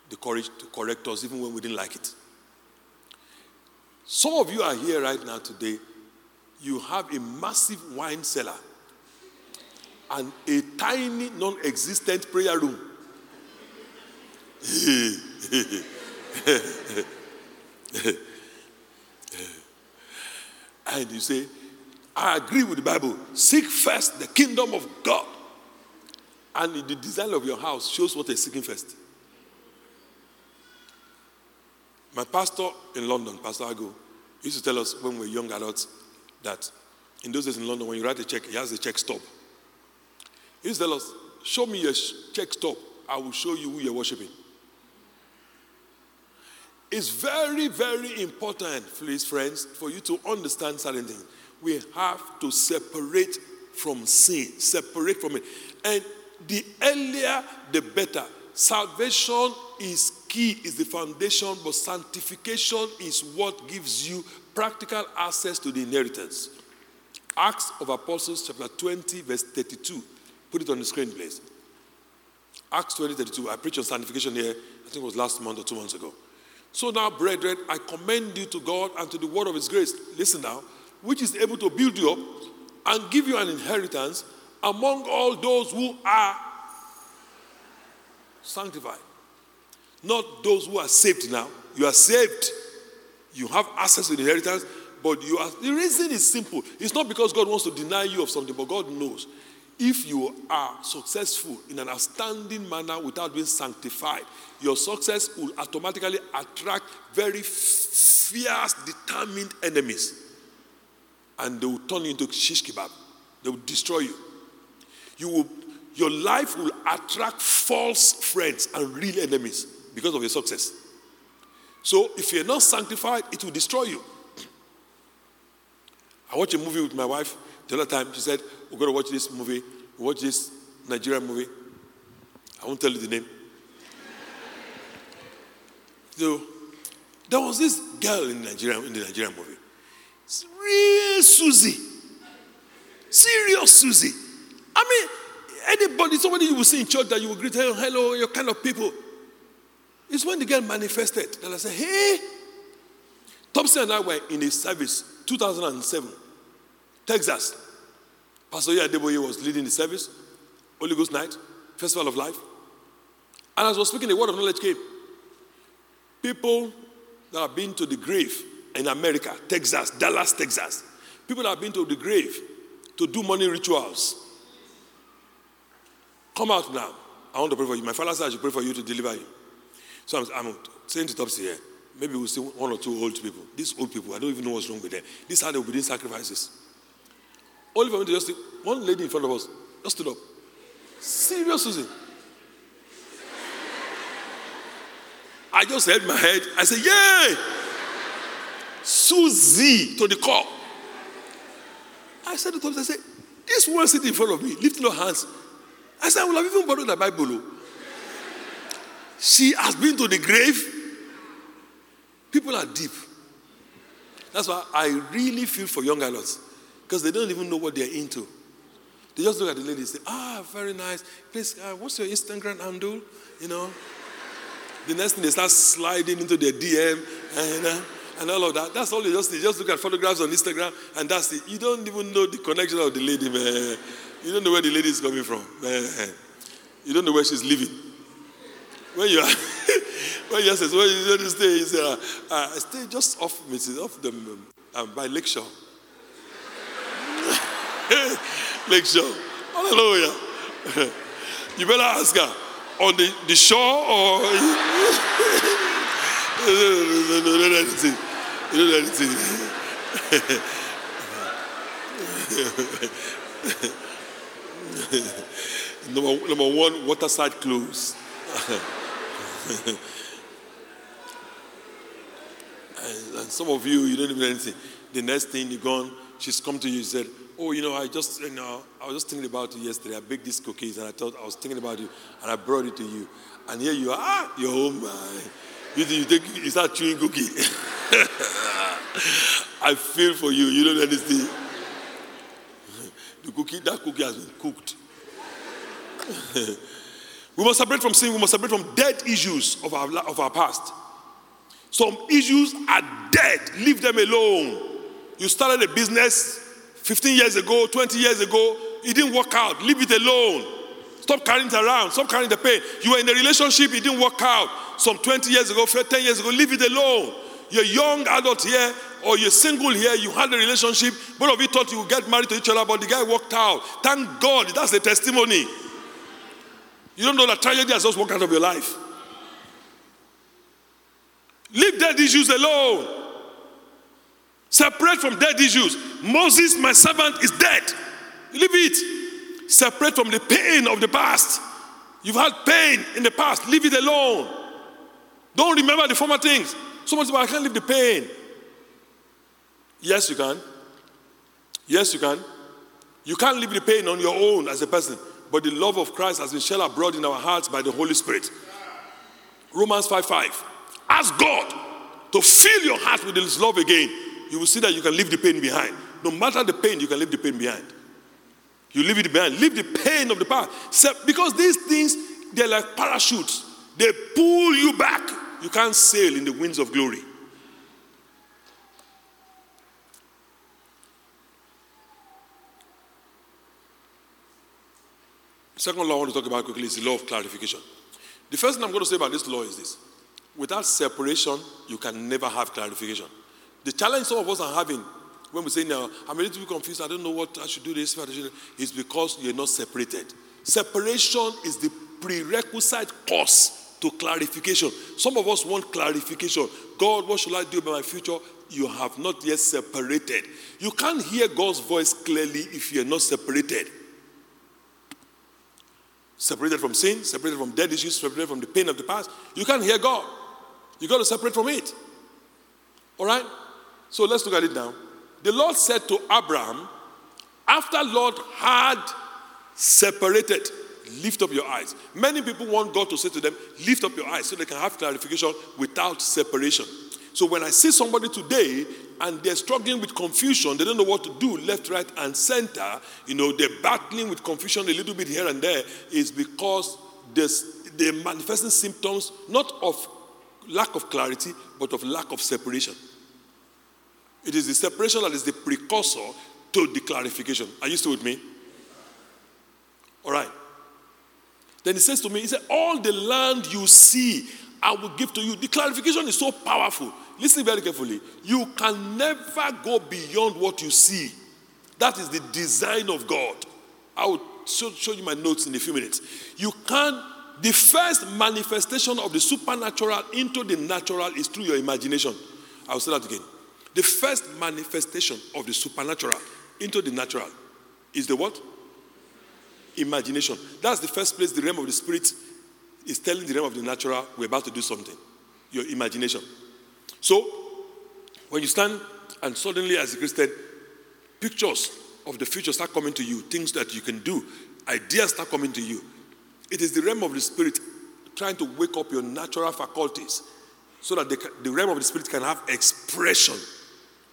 the courage to correct us even when we didn't like it. Some of you are here right now today. You have a massive wine cellar and a tiny, non existent prayer room. and you say, I agree with the Bible. Seek first the kingdom of God. And the design of your house shows what you're seeking first. My pastor in London, Pastor Ago, used to tell us when we were young adults that in those days in London, when you write a check, he has a check stop. He used to tell us, Show me your check stop. I will show you who you're worshiping. It's very, very important, please, friends, for you to understand certain things we have to separate from sin. Separate from it. And the earlier, the better. Salvation is key, is the foundation, but sanctification is what gives you practical access to the inheritance. Acts of Apostles, chapter 20, verse 32. Put it on the screen, please. Acts 20, 32. I preached on sanctification here, I think it was last month or two months ago. So now, brethren, I commend you to God and to the word of his grace. Listen now, which is able to build you up and give you an inheritance among all those who are sanctified. Not those who are saved now. You are saved. You have access to the inheritance, but you are the reason is simple. It's not because God wants to deny you of something, but God knows. If you are successful in an outstanding manner without being sanctified, your success will automatically attract very fierce, determined enemies. And they will turn you into shish kebab. They will destroy you. You will, your life will attract false friends and real enemies because of your success. So if you're not sanctified, it will destroy you. I watched a movie with my wife the other time. She said, We're going to watch this movie. watch this Nigerian movie. I won't tell you the name. So there was this girl in Nigeria in the Nigerian movie. Real Susie. Serious Susie. I mean, anybody, somebody you will see in church that you will greet, hello, hello, your kind of people. It's when the girl manifested that I said, hey, Thompson and I were in a service 2007, Texas. Pastor Adeboye was leading the service, Holy Ghost night, Festival of Life. And as I was speaking, the word of knowledge came. People that have been to the grave in America, Texas, Dallas, Texas, people have been to the grave to do money rituals. Come out now. I want to pray for you. My father said I should pray for you to deliver you. So I'm, I'm saying to Topsy here, maybe we'll see one or two old people. These old people, I don't even know what's wrong with them. This is how they will be doing sacrifices. Only for me to just one lady in front of us just stood up. Serious Susie. I just held my head. I said, Yay! Susie to the call. I said to Thomas, I said, this woman sitting in front of me, lifting her hands. I said, I will have even borrowed the Bible. Oh. She has been to the grave. People are deep. That's why I really feel for young adults because they don't even know what they're into. They just look at the lady and say, Ah, very nice. Please, uh, what's your Instagram handle? You know. The next thing they start sliding into their DM and, uh, and all of that. That's all they just They just look at photographs on Instagram and that's it. You don't even know the connection of the lady, man. You don't know where the lady is coming from. Man. You don't know where she's living. When you are, when you say, where you to stay, you say, uh, uh, stay just off, Mrs. off the, um, um, by Lakeshore. Lakeshore. Hallelujah. you better ask her, on the, the shore or. You know anything. number, number one, waterside clothes. and, and, some of you, you don't even know anything. The next thing you're gone, she's come to you and said, Oh, you know, I just, you know, I was just thinking about you yesterday. I baked these cookies and I thought I was thinking about you and I brought it to you. And here you are, ah, you're home. You, you, take, you start chewing cookie. I feel for you. You don't understand. The cookie, that cookie has been cooked. We must separate from sin. We must separate from dead issues of our, of our past. Some issues are dead. Leave them alone. You started a business 15 years ago, 20 years ago. It didn't work out. Leave it alone. Stop carrying it around. Stop carrying the pain. You were in a relationship, it didn't work out. Some 20 years ago, 10 years ago, leave it alone. You're a young adult here, or you're single here, you had a relationship, both of you thought you would get married to each other, but the guy worked out. Thank God, that's the testimony. You don't know that tragedy has just walked out of your life. Leave dead issues alone. Separate from dead issues. Moses, my servant, is dead. Leave it. Separate from the pain of the past. You've had pain in the past. Leave it alone. Don't remember the former things. Someone says, I can't leave the pain. Yes, you can. Yes, you can. You can't live the pain on your own as a person, but the love of Christ has been shed abroad in our hearts by the Holy Spirit. Romans 5 5. Ask God to fill your heart with His love again. You will see that you can leave the pain behind. No matter the pain, you can leave the pain behind. You leave it behind. Leave the pain of the past. Because these things, they're like parachutes. They pull you back. You can't sail in the winds of glory. Second law I want to talk about quickly is the law of clarification. The first thing I'm going to say about this law is this without separation, you can never have clarification. The challenge some of us are having when we say now, I'm a little bit confused, I don't know what I should do this, is because you're not separated. Separation is the prerequisite cause to clarification. Some of us want clarification. God, what should I do about my future? You have not yet separated. You can't hear God's voice clearly if you're not separated. Separated from sin, separated from dead issues, separated from the pain of the past. You can't hear God. You got to separate from it. All right? So let's look at it now. The Lord said to Abraham, after Lot had separated, lift up your eyes. Many people want God to say to them, lift up your eyes so they can have clarification without separation. So when I see somebody today and they're struggling with confusion, they don't know what to do, left, right, and center, you know, they're battling with confusion a little bit here and there, is because they're manifesting symptoms not of lack of clarity, but of lack of separation. It is the separation that is the precursor to the clarification. Are you still with me? All right. Then he says to me, He said, All the land you see, I will give to you. The clarification is so powerful. Listen very carefully. You can never go beyond what you see. That is the design of God. I will show, show you my notes in a few minutes. You can, the first manifestation of the supernatural into the natural is through your imagination. I will say that again. The first manifestation of the supernatural into the natural is the what? Imagination. That's the first place the realm of the spirit is telling the realm of the natural, we're about to do something. Your imagination. So, when you stand and suddenly, as a Christian, pictures of the future start coming to you, things that you can do, ideas start coming to you. It is the realm of the spirit trying to wake up your natural faculties so that the, the realm of the spirit can have expression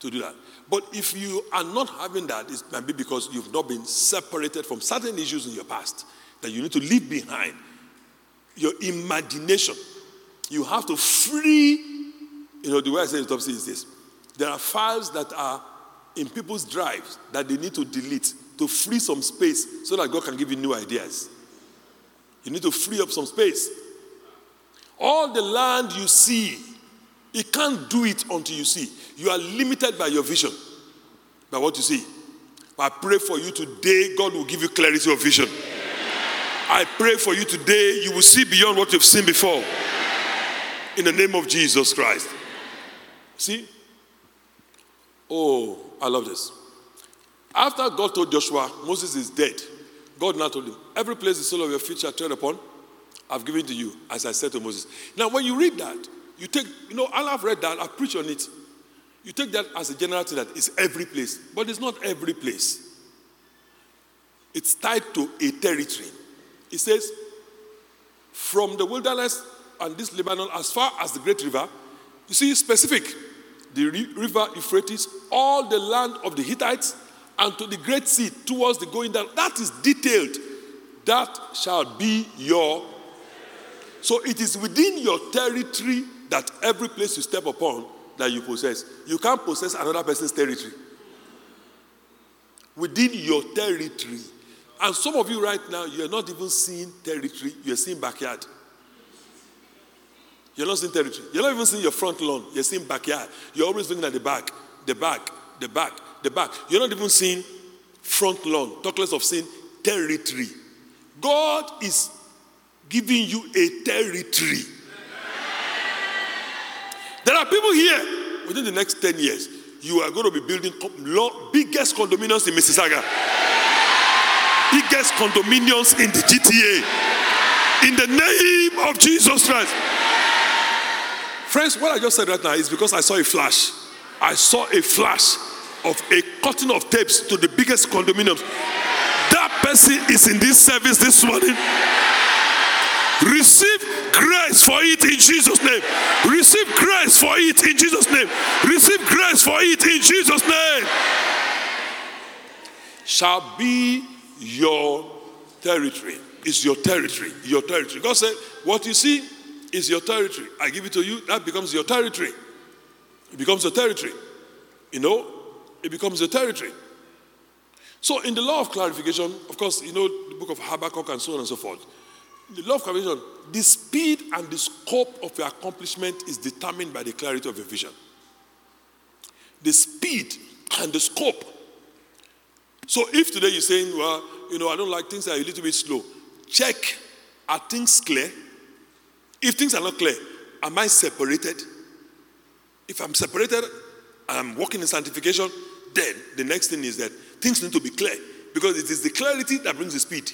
to do that. But if you are not having that, it might be because you've not been separated from certain issues in your past that you need to leave behind. Your imagination. You have to free, you know, the way I say it is this. There are files that are in people's drives that they need to delete to free some space so that God can give you new ideas. You need to free up some space. All the land you see he can't do it until you see. You are limited by your vision, by what you see. I pray for you today, God will give you clarity of vision. I pray for you today, you will see beyond what you've seen before. In the name of Jesus Christ. See? Oh, I love this. After God told Joshua, Moses is dead, God now told him, Every place the sole of your shall tread upon, I've given to you, as I said to Moses. Now, when you read that, you take, you know, I've read that, I preach on it. You take that as a general thing that it's every place, but it's not every place. It's tied to a territory. It says, from the wilderness and this Lebanon as far as the great river, you see, specific. The river Euphrates, all the land of the Hittites, and to the great sea towards the going down. That is detailed. That shall be your. So it is within your territory that every place you step upon that you possess, you can't possess another person's territory. Within your territory. And some of you right now, you're not even seeing territory, you're seeing backyard. You're not seeing territory. You're not even seeing your front lawn, you're seeing backyard. You're always looking at the back, the back, the back, the back. You're not even seeing front lawn, talk less of seeing territory. God is giving you a territory. There are people here within the next 10 years, you are going to be building biggest condominiums in Mississauga, biggest condominiums in the GTA. In the name of Jesus Christ. Friends, what I just said right now is because I saw a flash. I saw a flash. of a cutting of tapes to the biggest condominiums. That person is in this service this morning. Receive grace for it in Jesus' name. Receive grace for it in Jesus' name. Receive grace for it in Jesus' name. Shall be your territory. Is your territory. Your territory. God said, What you see is your territory. I give it to you, that becomes your territory. It becomes a territory. You know, it becomes a territory. So, in the law of clarification, of course, you know the book of Habakkuk and so on and so forth. The law of clarification, the speed and the scope of your accomplishment is determined by the clarity of your vision. The speed and the scope. So, if today you're saying, well, you know, I don't like things that are a little bit slow, check are things clear? If things are not clear, am I separated? If I'm separated, I'm working in sanctification, then the next thing is that things need to be clear because it is the clarity that brings the speed.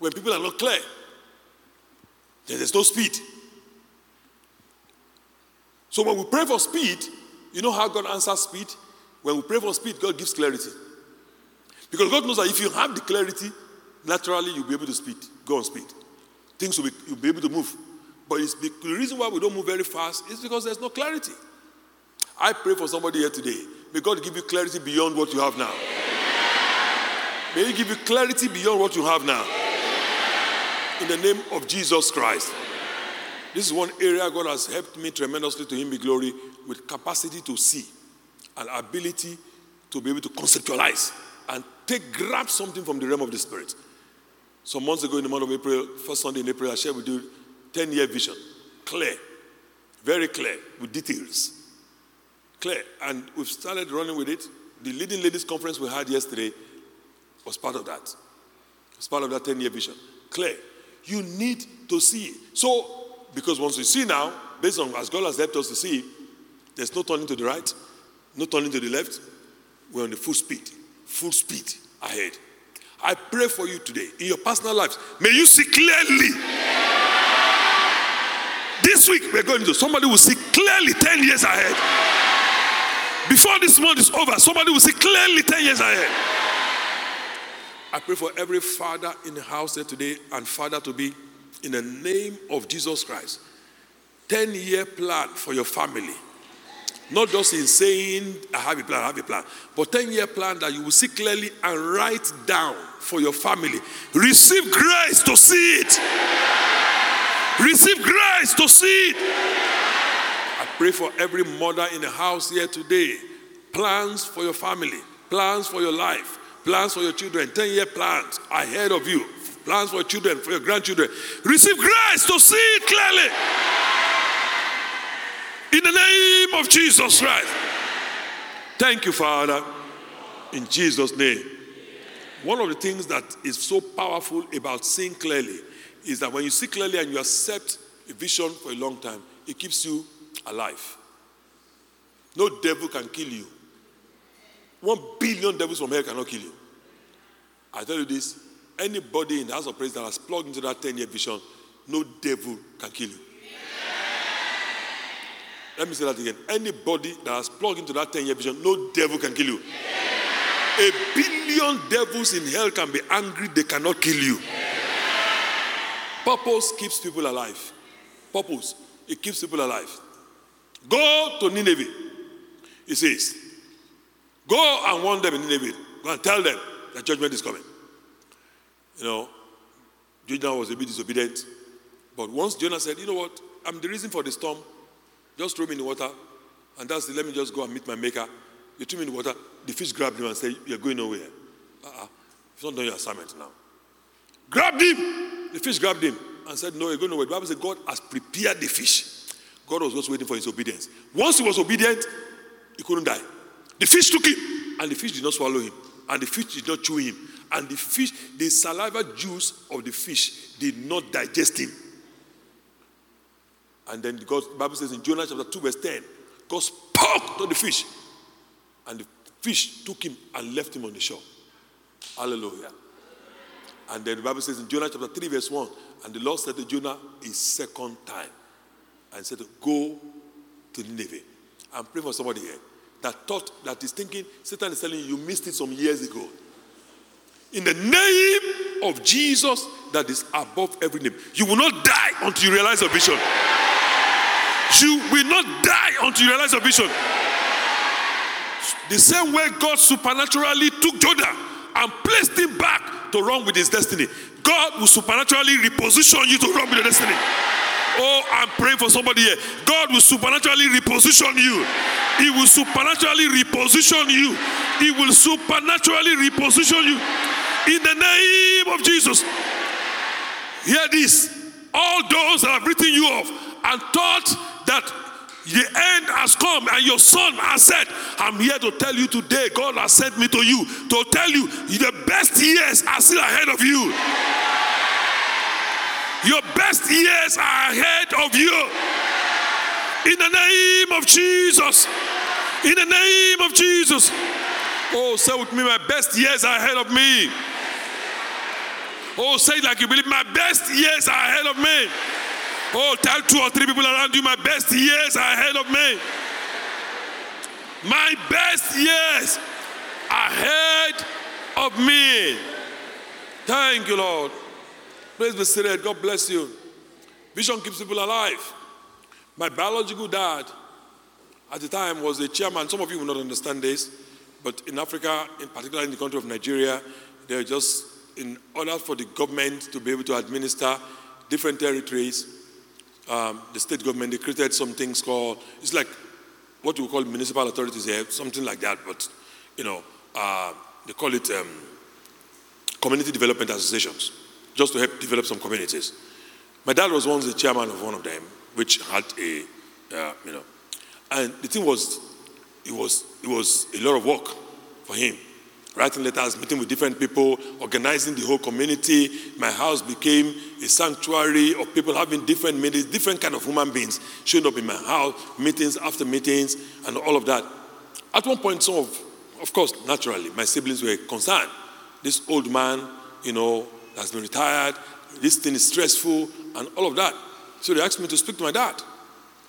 When people are not clear, then there's no speed. So when we pray for speed, you know how God answers speed? When we pray for speed, God gives clarity. Because God knows that if you have the clarity, naturally you'll be able to speed, go on speed. Things will be, you'll be able to move. But it's the reason why we don't move very fast is because there's no clarity. I pray for somebody here today. May God give you clarity beyond what you have now. May He give you clarity beyond what you have now. In the name of Jesus Christ. This is one area God has helped me tremendously to Him be glory with capacity to see and ability to be able to conceptualize and take grab something from the realm of the spirit. Some months ago in the month of April, first Sunday in April, I shared with you 10 year vision. Clear. Very clear with details. Clear. And we've started running with it. The leading ladies conference we had yesterday was part of that. It's part of that 10 year vision. Clear. You need to see. So, because once you see now, based on as God has helped us to see, there's no turning to the right, no turning to the left. We're on the full speed, full speed ahead. I pray for you today in your personal lives. May you see clearly. This week, we're going to, somebody will see clearly 10 years ahead. Before this month is over, somebody will see clearly 10 years ahead. I pray for every father in the house here today and father to be in the name of Jesus Christ. 10 year plan for your family. Not just in saying, I have a plan, I have a plan, but 10 year plan that you will see clearly and write down for your family. Receive grace to see it. Receive grace to see it. I pray for every mother in the house here today. Plans for your family, plans for your life, plans for your children, 10 year plans ahead of you, plans for children, for your grandchildren. Receive grace to see it clearly. In the name of Jesus Christ. Thank you, Father. In Jesus' name. One of the things that is so powerful about seeing clearly is that when you see clearly and you accept a vision for a long time, it keeps you alive. No devil can kill you. One billion devils from hell cannot kill you. I tell you this anybody in the house of praise that has plugged into that 10 year vision, no devil can kill you. Let me say that again. Anybody that has plugged into that 10 year vision, no devil can kill you. A billion devils in hell can be angry, they cannot kill you. Purpose keeps people alive. Purpose, it keeps people alive. Go to Nineveh, he says. Go and warn them in Nineveh. Go and tell them that judgment is coming. You know, Jonah was a bit disobedient. But once Jonah said, you know what, I'm the reason for the storm, just throw me in the water. And that's it, let me just go and meet my maker. You threw me in the water, the fish grabbed him and said, You're going nowhere. Uh-uh. You've not done your assignment now. Grabbed him. The fish grabbed him and said, No, you're going nowhere. The Bible said God has prepared the fish. God was just waiting for his obedience. Once he was obedient, he couldn't die. The fish took him, and the fish did not swallow him, and the fish did not chew him, and the fish, the saliva juice of the fish did not digest him. And then God, the Bible says in Jonah chapter 2, verse 10, God spoke to the fish, and the fish took him and left him on the shore. Hallelujah. And then the Bible says in Jonah chapter 3, verse 1, and the Lord said to Jonah a second time, and said, Go to Nineveh. I'm praying for somebody here. That thought that is thinking Satan is telling you you missed it some years ago. In the name of Jesus that is above every name. You will not die until you realize your vision. You will not die until you realize your vision. The same way God supernaturally took Jonah and placed him back to run with his destiny. God will supernaturally reposition you to run with your destiny. Oh, I'm praying for somebody here. God will supernaturally reposition you. He will supernaturally reposition you. He will supernaturally reposition you. In the name of Jesus. Hear this. All those that have written you off and thought that the end has come and your son has said, I'm here to tell you today, God has sent me to you to tell you the best years are still ahead of you. Your best years are ahead of you. In the name of Jesus. In the name of Jesus. Oh, say with me, my best years are ahead of me. Oh, say like you believe, my best years are ahead of me. Oh, tell two or three people around you, my best years are ahead of me. My best years are ahead of me. Thank you, Lord. Praise be seated. God bless you. Vision keeps people alive. My biological dad at the time was a chairman. Some of you will not understand this, but in Africa, in particular in the country of Nigeria, they're just in order for the government to be able to administer different territories, um, the state government, they created some things called, it's like what we call municipal authorities here, something like that, but, you know, uh, they call it um, community development associations, just to help develop some communities. My dad was once the chairman of one of them, which had a, uh, you know, and the thing was, it was, it was a lot of work for him writing letters, meeting with different people, organizing the whole community. My house became a sanctuary of people having different meetings, different kind of human beings showing up in my house, meetings after meetings, and all of that. At one point, some of, of course, naturally, my siblings were concerned. This old man, you know, has been retired. This thing is stressful, and all of that. So they asked me to speak to my dad.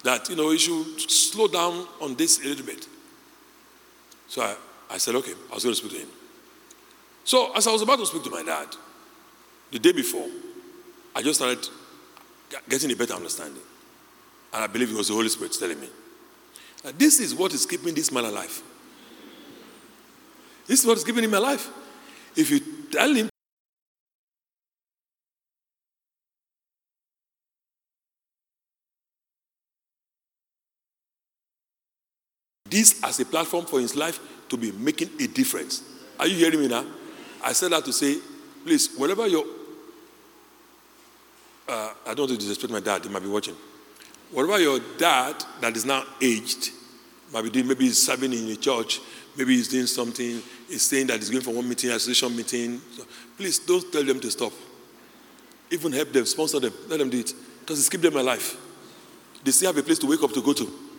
That you know, he should slow down on this a little bit. So I, I said, okay, I was going to speak to him. So, as I was about to speak to my dad, the day before, I just started getting a better understanding. And I believe it was the Holy Spirit telling me this is what is keeping this man alive. This is what is keeping him alive. If you tell him, this as a platform for his life to be making a difference. Are you hearing me now? I said that to say, please, whatever your, uh, I don't want to disrespect my dad, he might be watching. Whatever your dad that is now aged might be doing, maybe he's serving in a church, maybe he's doing something, he's saying that he's going for one meeting, association meeting. So please don't tell them to stop. Even help them, sponsor them, let them do it. Because it's keep them alive. They still have a place to wake up to go to.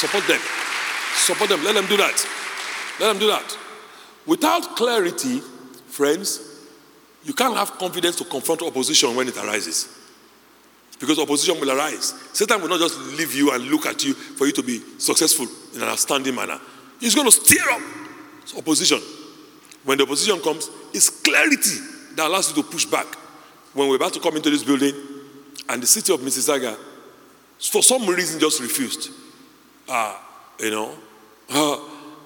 Support them. Support them. Let them do that. Let them do that. Without clarity, friends, you can't have confidence to confront opposition when it arises. Because opposition will arise. Satan will not just leave you and look at you for you to be successful in an outstanding manner. He's going to stir up opposition. When the opposition comes, it's clarity that allows you to push back. When we're about to come into this building, and the city of Mississauga, for some reason, just refused uh, you know, uh,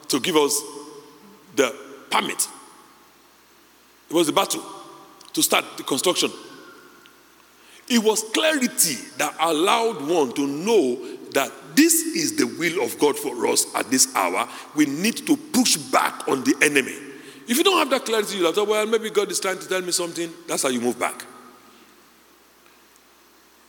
to give us the permit. It was a battle to start the construction. It was clarity that allowed one to know that this is the will of God for us at this hour. We need to push back on the enemy. If you don't have that clarity, you'll have to, well, maybe God is trying to tell me something. That's how you move back.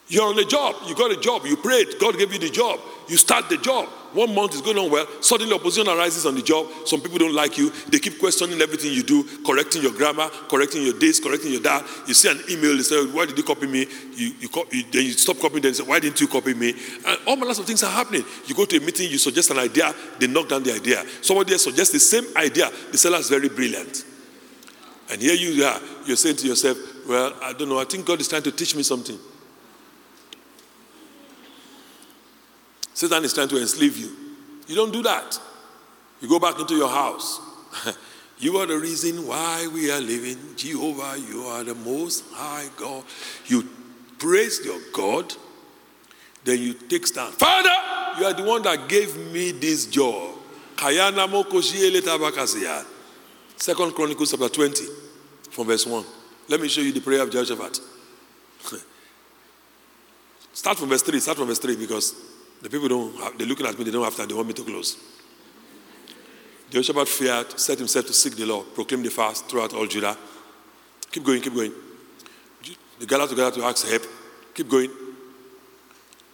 You're on a job, you got a job, you prayed, God gave you the job, you start the job. One month is going on well, suddenly opposition arises on the job. Some people don't like you, they keep questioning everything you do, correcting your grammar, correcting your dates, correcting your that. You see an email, they say, Why did you copy me? You, you, you then you stop copying, then say, Why didn't you copy me? And all kinds of things are happening. You go to a meeting, you suggest an idea, they knock down the idea. Somebody else suggests the same idea, the seller is very brilliant. And here you are, you're saying to yourself, Well, I don't know, I think God is trying to teach me something. Satan is trying to enslave you. You don't do that. You go back into your house. you are the reason why we are living. Jehovah, you are the most high God. You praise your God. Then you take stand. Father, you are the one that gave me this job. Second Chronicles chapter 20, from verse 1. Let me show you the prayer of Jehoshaphat. Start from verse 3. Start from verse 3 because the people don't have, they're looking at me, they don't have time, they want me to close. Jehoshaphat feared, set himself to seek the law, proclaim the fast throughout all Judah. Keep going, keep going. They gathered together to ask help. Keep going.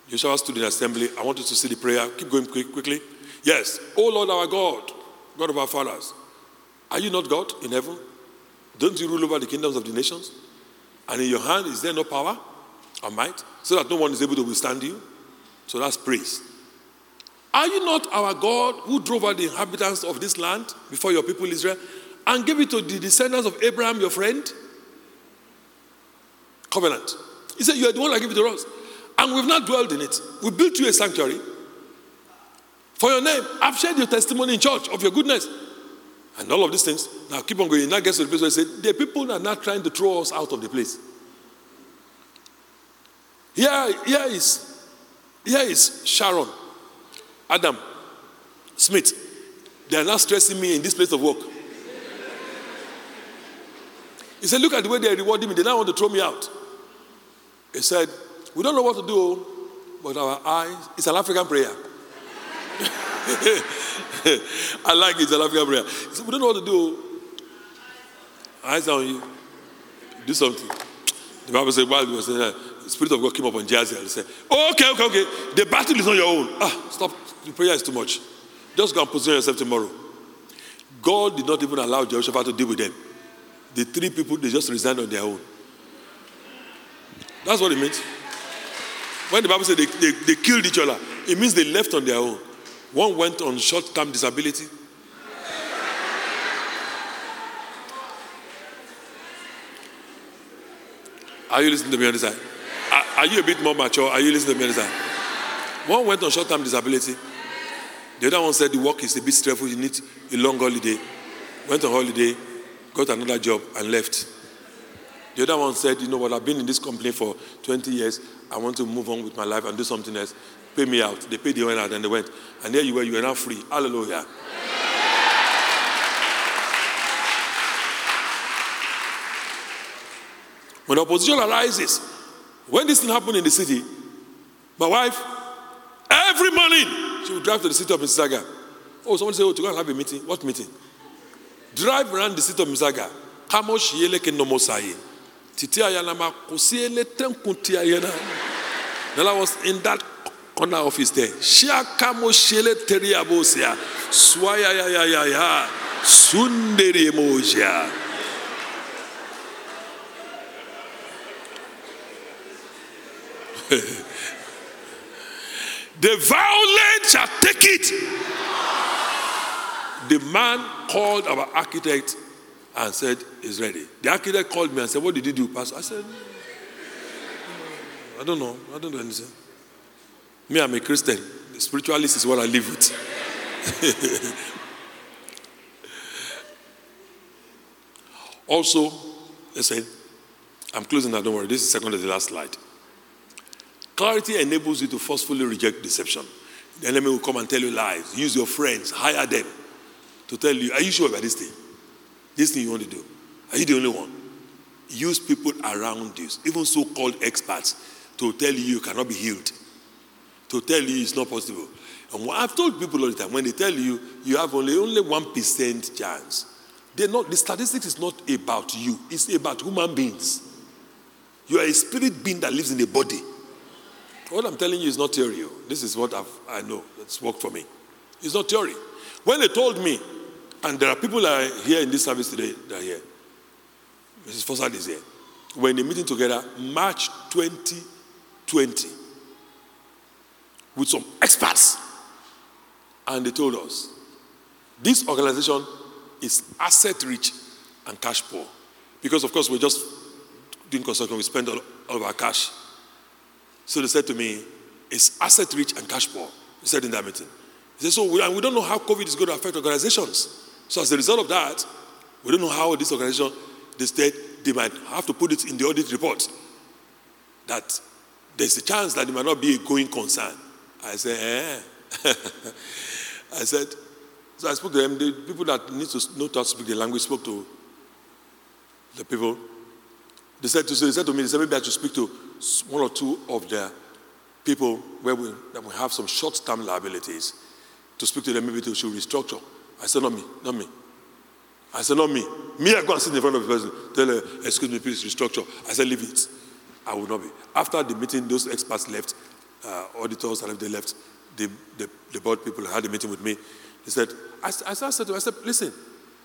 Jehoshaphat stood in assembly. I want you to see the prayer. Keep going quick, quickly. Yes. Oh Lord our God, God of our fathers, are you not God in heaven? Don't you rule over the kingdoms of the nations? And in your hand is there no power or might, so that no one is able to withstand you? So that's praise. Are you not our God who drove out the inhabitants of this land before your people Israel and gave it to the descendants of Abraham, your friend? Covenant. He said, You are the one that gave it to us. And we've not dwelled in it. We built you a sanctuary for your name. I've shared your testimony in church of your goodness. And all of these things. Now keep on going. Now gets to the place where he said, The people are not trying to throw us out of the place. Here, here is, here is Sharon, Adam, Smith. They are not stressing me in this place of work. He said, Look at the way they are rewarding me. They now want to throw me out. He said, We don't know what to do, but our eyes, it's an African prayer. I like it, it's an African prayer. He said, We don't know what to do. Eyes on you. Do something. The Bible said, while he was saying that, Spirit of God came up on Jahaziel and said, oh, Okay, okay, okay. The battle is on your own. Ah, stop. The prayer is too much. Just go and position yourself tomorrow. God did not even allow Jehoshaphat to deal with them. The three people, they just resigned on their own. That's what it means. When the Bible said they, they, they killed each other, it means they left on their own. One went on short term disability. Are you listening to me on this side? Are, you a bit more mature? Are you listening to me? One went on short term disability. The other one said the work is a bit stressful, you need a long holiday. Went on holiday, got another job, and left. The other one said, You know what, I've been in this company for 20 years. I want to move on with my life and do something else. Pay me out. They paid the out and they went. And there you were, you were now free. Hallelujah. When opposition arises, when this thing happened in the city, my wife, every morning, she would drive to the city of Mississauga. Oh, someone say, Oh, to go and have a meeting. What meeting? Drive around the city of Mississauga. Kamo shiele ke nomosaye. Titi ayanama kusiele tenkuti ayana. I was in that corner office there. Shia kamo shiele teriabosia. Swaya ya ya ya ya. Sunderi emoja. The violent shall take it. The man called our architect and said, He's ready. The architect called me and said, What did you do, Pastor? I said, I don't know. I don't know anything. Me, I'm a Christian. The spiritualist is what I live with. also, listen, I'm closing now, don't worry. This is second to the last slide. Clarity enables you to forcefully reject deception. The enemy will come and tell you lies. Use your friends, hire them to tell you, Are you sure about this thing? This thing you want to do? Are you the only one? Use people around you, even so called experts, to tell you you cannot be healed, to tell you it's not possible. And what I've told people all the time when they tell you you have only only one percent chance, they're not. The statistics is not about you; it's about human beings. You are a spirit being that lives in a body. What I'm telling you is not theory. Oh. This is what I've, I know. It's worked for me. It's not theory. When they told me, and there are people that are here in this service today that are here. Mrs. Fossard is here. We're in a meeting together, March 2020, with some experts. And they told us this organization is asset rich and cash poor. Because, of course, we're just doing construction, we spend all, all of our cash. So they said to me, it's asset rich and cash poor. He said in that meeting. He said, so we, and we don't know how COVID is going to affect organizations. So as a result of that, we don't know how this organization, the state, they might have to put it in the audit report that there's a chance that it might not be a going concern. I said, eh. I said, so I spoke to them. The people that need to know how to speak the language spoke to the people. They said to, so they said to me, they said maybe I should speak to one or two of the people where we, that we have some short-term liabilities to speak to them, maybe should restructure. I said, not me, not me. I said, not me. Me, I go and sit in front of the person, tell her, excuse me, please restructure. I said, leave it. I will not be. After the meeting, those experts left, uh, auditors, and they left, the, the, the board people had a meeting with me. They said, I, I said to them, I said, listen,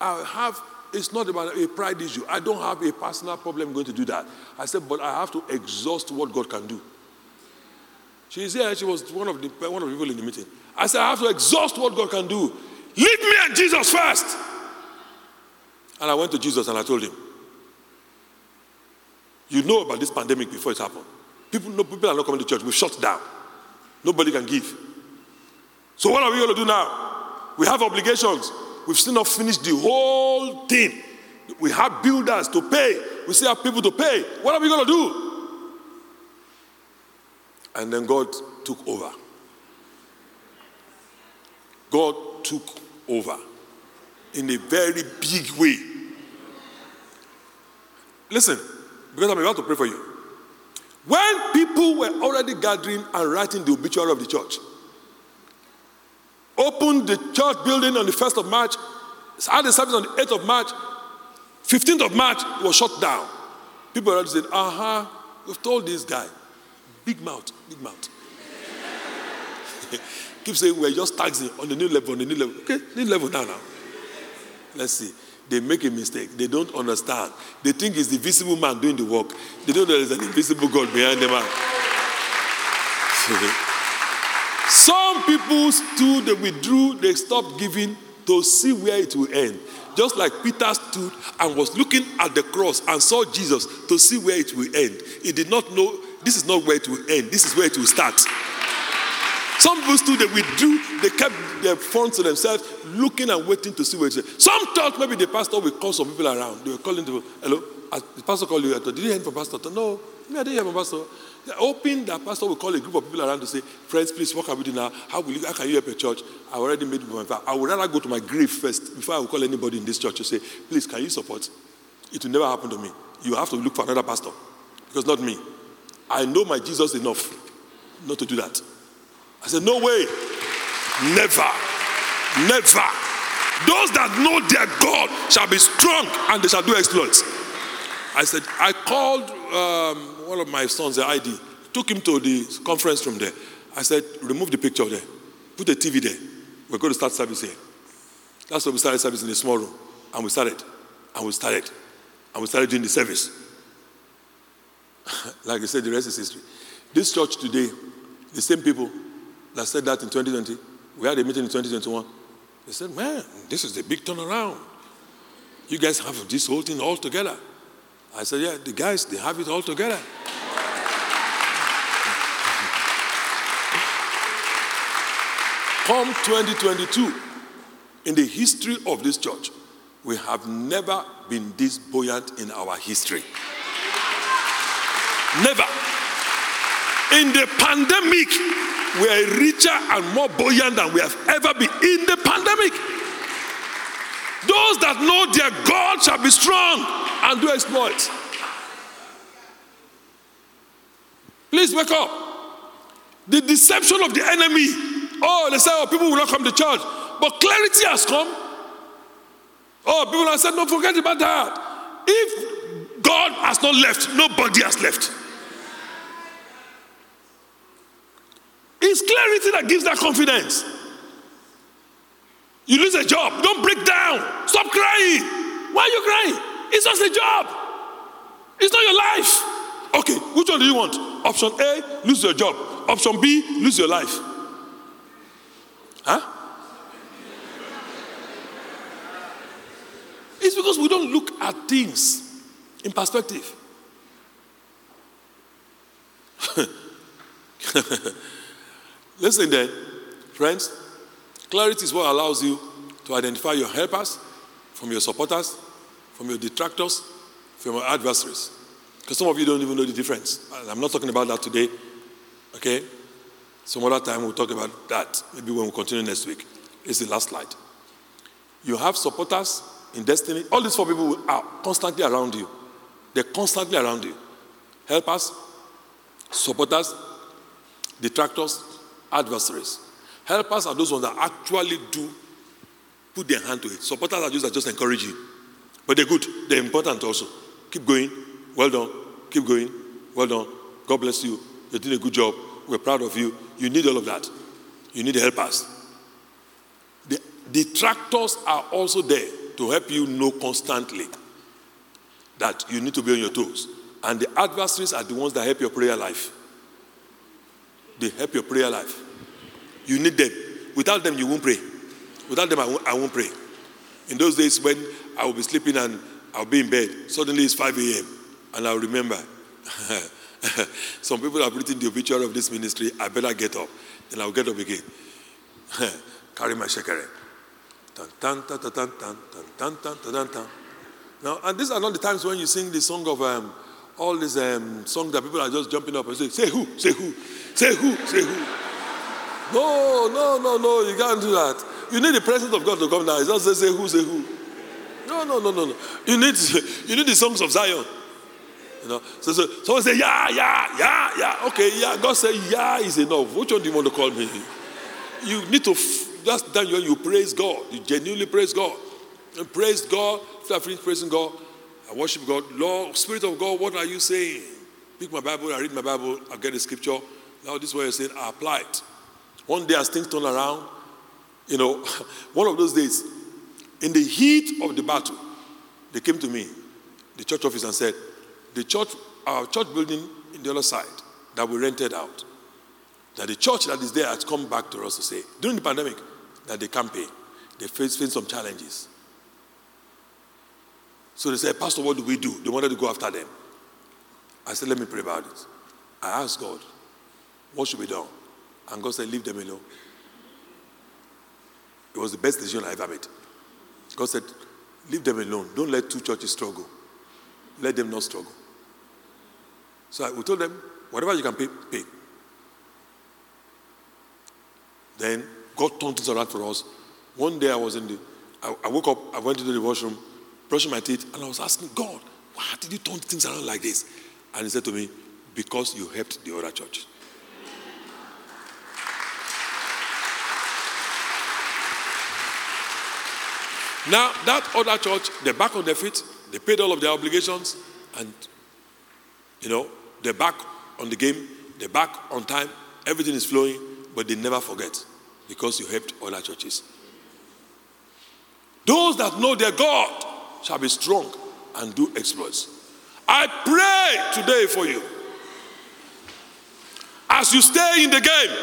I have, it's not about a pride issue. I don't have a personal problem going to do that. I said, but I have to exhaust what God can do. She's here, she was one of the, one of the people in the meeting. I said, I have to exhaust what God can do. Leave me and Jesus first. And I went to Jesus and I told him, You know about this pandemic before it happened. People, no, people are not coming to church. We've shut down. Nobody can give. So, what are we going to do now? We have obligations. We've still not finished the whole thing. We have builders to pay. We still have people to pay. What are we going to do? And then God took over. God took over in a very big way. Listen, because I'm about to pray for you. When people were already gathering and writing the obituary of the church, opened the church building on the 1st of March, had the service on the 8th of March, 15th of March was shut down. People already said, uh huh, we've told this guy. Big mouth, big mouth. Keep saying we're just taxing on the new level, on the new level. Okay, new level now, now. Let's see. They make a mistake. They don't understand. They think it's the visible man doing the work. They don't know there's an invisible God behind the man. Some people stood, they withdrew, they stopped giving to see where it will end. Just like Peter stood and was looking at the cross and saw Jesus to see where it will end. He did not know this is not where it will end, this is where it will start. Some people stood, they withdrew, they kept their phones to themselves, looking and waiting to see what it said. Some thought maybe the pastor will call some people around. They were calling them, hello, the pastor called you. Did you hear from pastor? No, I didn't hear from pastor. Hoping that pastor will call a group of people around to say, friends, please, what can we do now? How, will you, how can you help a church? I already made my vow. I would rather go to my grave first before I will call anybody in this church to say, please, can you support? It will never happen to me. You have to look for another pastor because not me. I know my Jesus enough not to do that. I said, No way. Never. Never. Those that know their God shall be strong and they shall do exploits. I said, I called um, one of my sons, the ID, took him to the conference room there. I said, remove the picture there, put the TV there. We're going to start service here. That's why we started service in a small room. And we started. And we started. And we started doing the service. like I said, the rest is history. This church today, the same people that said that in 2020. We had a meeting in 2021. They said, man, this is a big turnaround. You guys have this whole thing all together. I said, yeah, the guys, they have it all together. Come 2022, in the history of this church, we have never been this buoyant in our history. Never. In the pandemic, we are richer and more buoyant than we have ever been in the pandemic. Those that know their God shall be strong and do exploits. Please wake up. The deception of the enemy. Oh, they say, oh, people will not come to church. But clarity has come. Oh, people have said, no, forget about that. If God has not left, nobody has left. It's clarity that gives that confidence. You lose a job, don't break down. Stop crying. Why are you crying? It's just a job. It's not your life. Okay, which one do you want? Option A, lose your job. Option B, lose your life. Huh? It's because we don't look at things in perspective. Listen then, Friends, clarity is what allows you to identify your helpers from your supporters, from your detractors, from your adversaries. Because some of you don't even know the difference. I'm not talking about that today. Okay? Some other time we'll talk about that. Maybe when we continue next week. It's the last slide. You have supporters in destiny. All these four people are constantly around you. They're constantly around you. Helpers, supporters, detractors, adversaries. Helpers are those ones that actually do put their hand to it. Supporters are those that just encourage you. But they're good. They're important also. Keep going. Well done. Keep going. Well done. God bless you. You're doing a good job. We're proud of you. You need all of that. You need helpers. The detractors are also there to help you know constantly that you need to be on your toes. And the adversaries are the ones that help your prayer life. They help your prayer life. You need them. Without them, you won't pray. Without them, I won't, I won't pray. In those days when I will be sleeping and I'll be in bed, suddenly it's 5 a.m. and I'll remember. Some people have written the obituary of this ministry. I better get up. Then I'll get up again. Carry my shekere. Now, and these are not the times when you sing the song of um, all these um, songs that people are just jumping up and say, say who, say who, say who, say who. No, no, no, no, you can't do that. You need the presence of God to come down. It's not say, say who, say who. No, no, no, no, no. You need, you need the songs of Zion. You know, so, so someone say, yeah, yeah, yeah, yeah. Okay, yeah. God said, yeah is enough. Which one do you want to call me? You need to, that's then when you praise God. You genuinely praise God. And praise God. After I finish praising God, I worship God. Lord, Spirit of God, what are you saying? Pick my Bible, I read my Bible, I get the scripture. Now this is what you're saying, I apply it. One day as things turn around, you know, one of those days, in the heat of the battle, they came to me, the church office, and said, the church, our church building in the other side that we rented out, that the church that is there has come back to us to say, during the pandemic, that they can't pay. They face, face some challenges. So they said, Pastor, what do we do? They wanted to go after them. I said, let me pray about it. I asked God, what should be done? And God said, leave them alone. It was the best decision I ever made. God said, leave them alone. Don't let two churches struggle. Let them not struggle. So we told them, whatever you can pay, pay. Then God turned things around for us. One day I was in the, I, I woke up, I went into the washroom, brushing my teeth, and I was asking God, why did you turn things around like this? And he said to me, because you helped the other church. Now, that other church, they're back on their feet, they paid all of their obligations, and, you know, they're back on the game, they're back on time, everything is flowing, but they never forget because you helped other churches. Those that know their God shall be strong and do exploits. I pray today for you. As you stay in the game,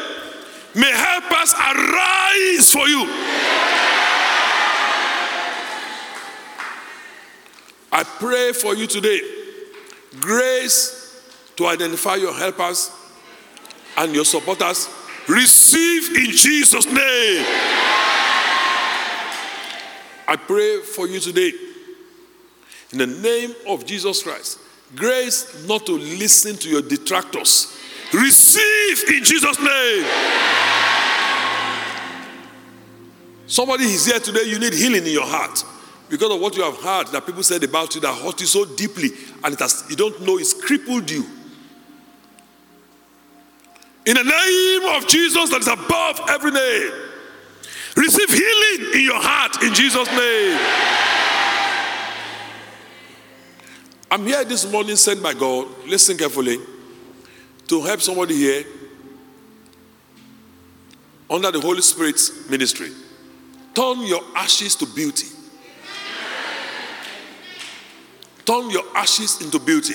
may helpers arise for you. I pray for you today grace to identify your helpers and your supporters. Receive in Jesus' name. I pray for you today in the name of Jesus Christ. Grace not to listen to your detractors. Receive in Jesus' name. Somebody is here today, you need healing in your heart because of what you have heard that people said about you that hurt you so deeply and it has, you don't know it's crippled you. In the name of Jesus that is above every name, receive healing in your heart in Jesus' name. I'm here this morning sent by God, listen carefully, to help somebody here under the Holy Spirit's ministry. Turn your ashes to beauty. Turn your ashes into beauty.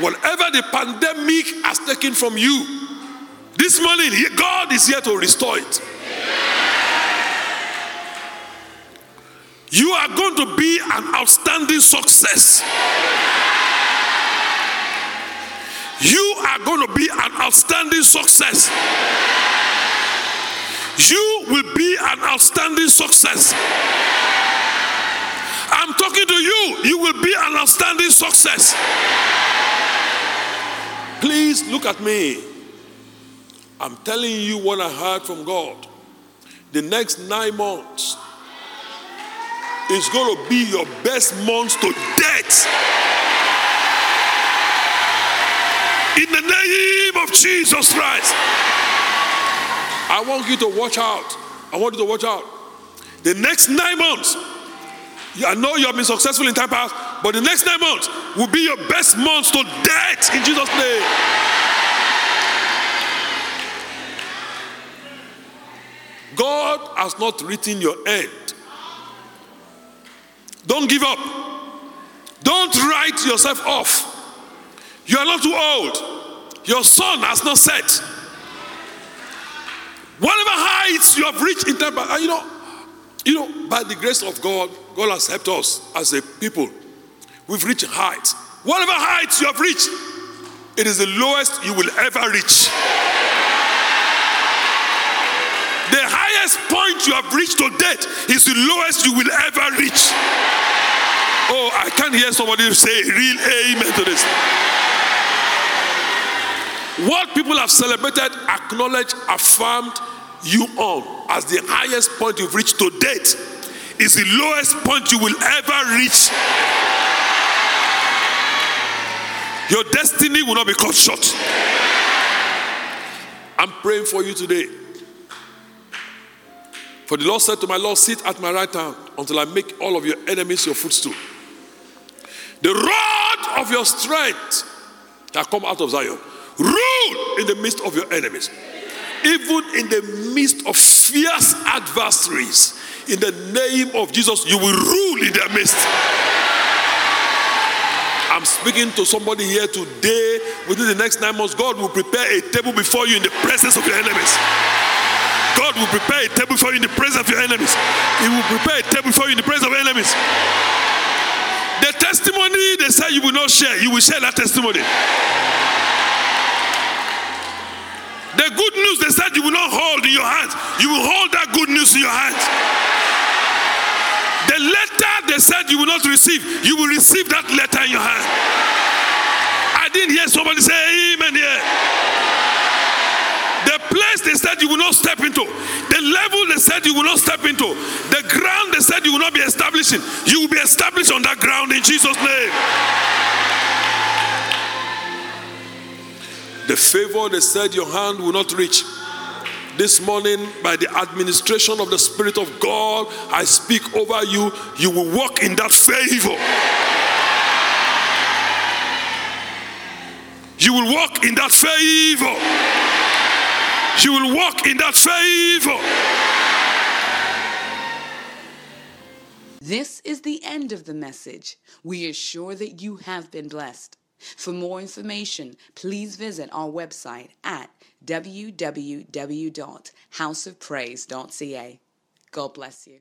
Whatever the pandemic has taken from you, this morning, God is here to restore it. You are going to be an outstanding success. You are going to be an outstanding success. You will be an outstanding success. I'm talking to you. You will be an outstanding success. Please look at me. I'm telling you what I heard from God. The next nine months is going to be your best months to date. In the name of Jesus Christ. I want you to watch out. I want you to watch out. The next nine months, I know you have been successful in time past, but the next nine months will be your best months to date in Jesus' name. God has not written your end. Don't give up. Don't write yourself off. You are not too old. Your sun has not set. Whatever heights you have reached in time, you know, you know, by the grace of God, God has helped us as a people. We've reached heights. Whatever heights you have reached, it is the lowest you will ever reach. The highest point you have reached to date is the lowest you will ever reach. Oh, I can't hear somebody say real amen to this. What people have celebrated, acknowledged, affirmed you on as the highest point you've reached to date is the lowest point you will ever reach. Your destiny will not be cut short. I'm praying for you today. For the Lord said to my Lord, Sit at my right hand until I make all of your enemies your footstool. The rod of your strength shall come out of Zion. Rule in the midst of your enemies. Even in the midst of fierce adversaries, in the name of Jesus, you will rule in their midst. I'm speaking to somebody here today. Within the next nine months, God will prepare a table before you in the presence of your enemies. God will prepare a table for you in the presence of your enemies. He will prepare a table for you in the presence of your enemies. The testimony they say you will not share, you will share that testimony. The good news they said you will not hold in your hands, you will hold that good news in your hands. The letter they said you will not receive, you will receive that letter in your hand. I didn't hear somebody say amen here. The place they said you will not step into, the level they said you will not step into, the ground they said you will not be establishing, you will be established on that ground in Jesus' name. The favor they said your hand will not reach. This morning, by the administration of the Spirit of God, I speak over you. You will walk in that favor. You will walk in that favor. You will walk in that favor.
This is the end of the message. We are sure that you have been blessed. For more information, please visit our website at www.houseofpraise.ca. God bless you.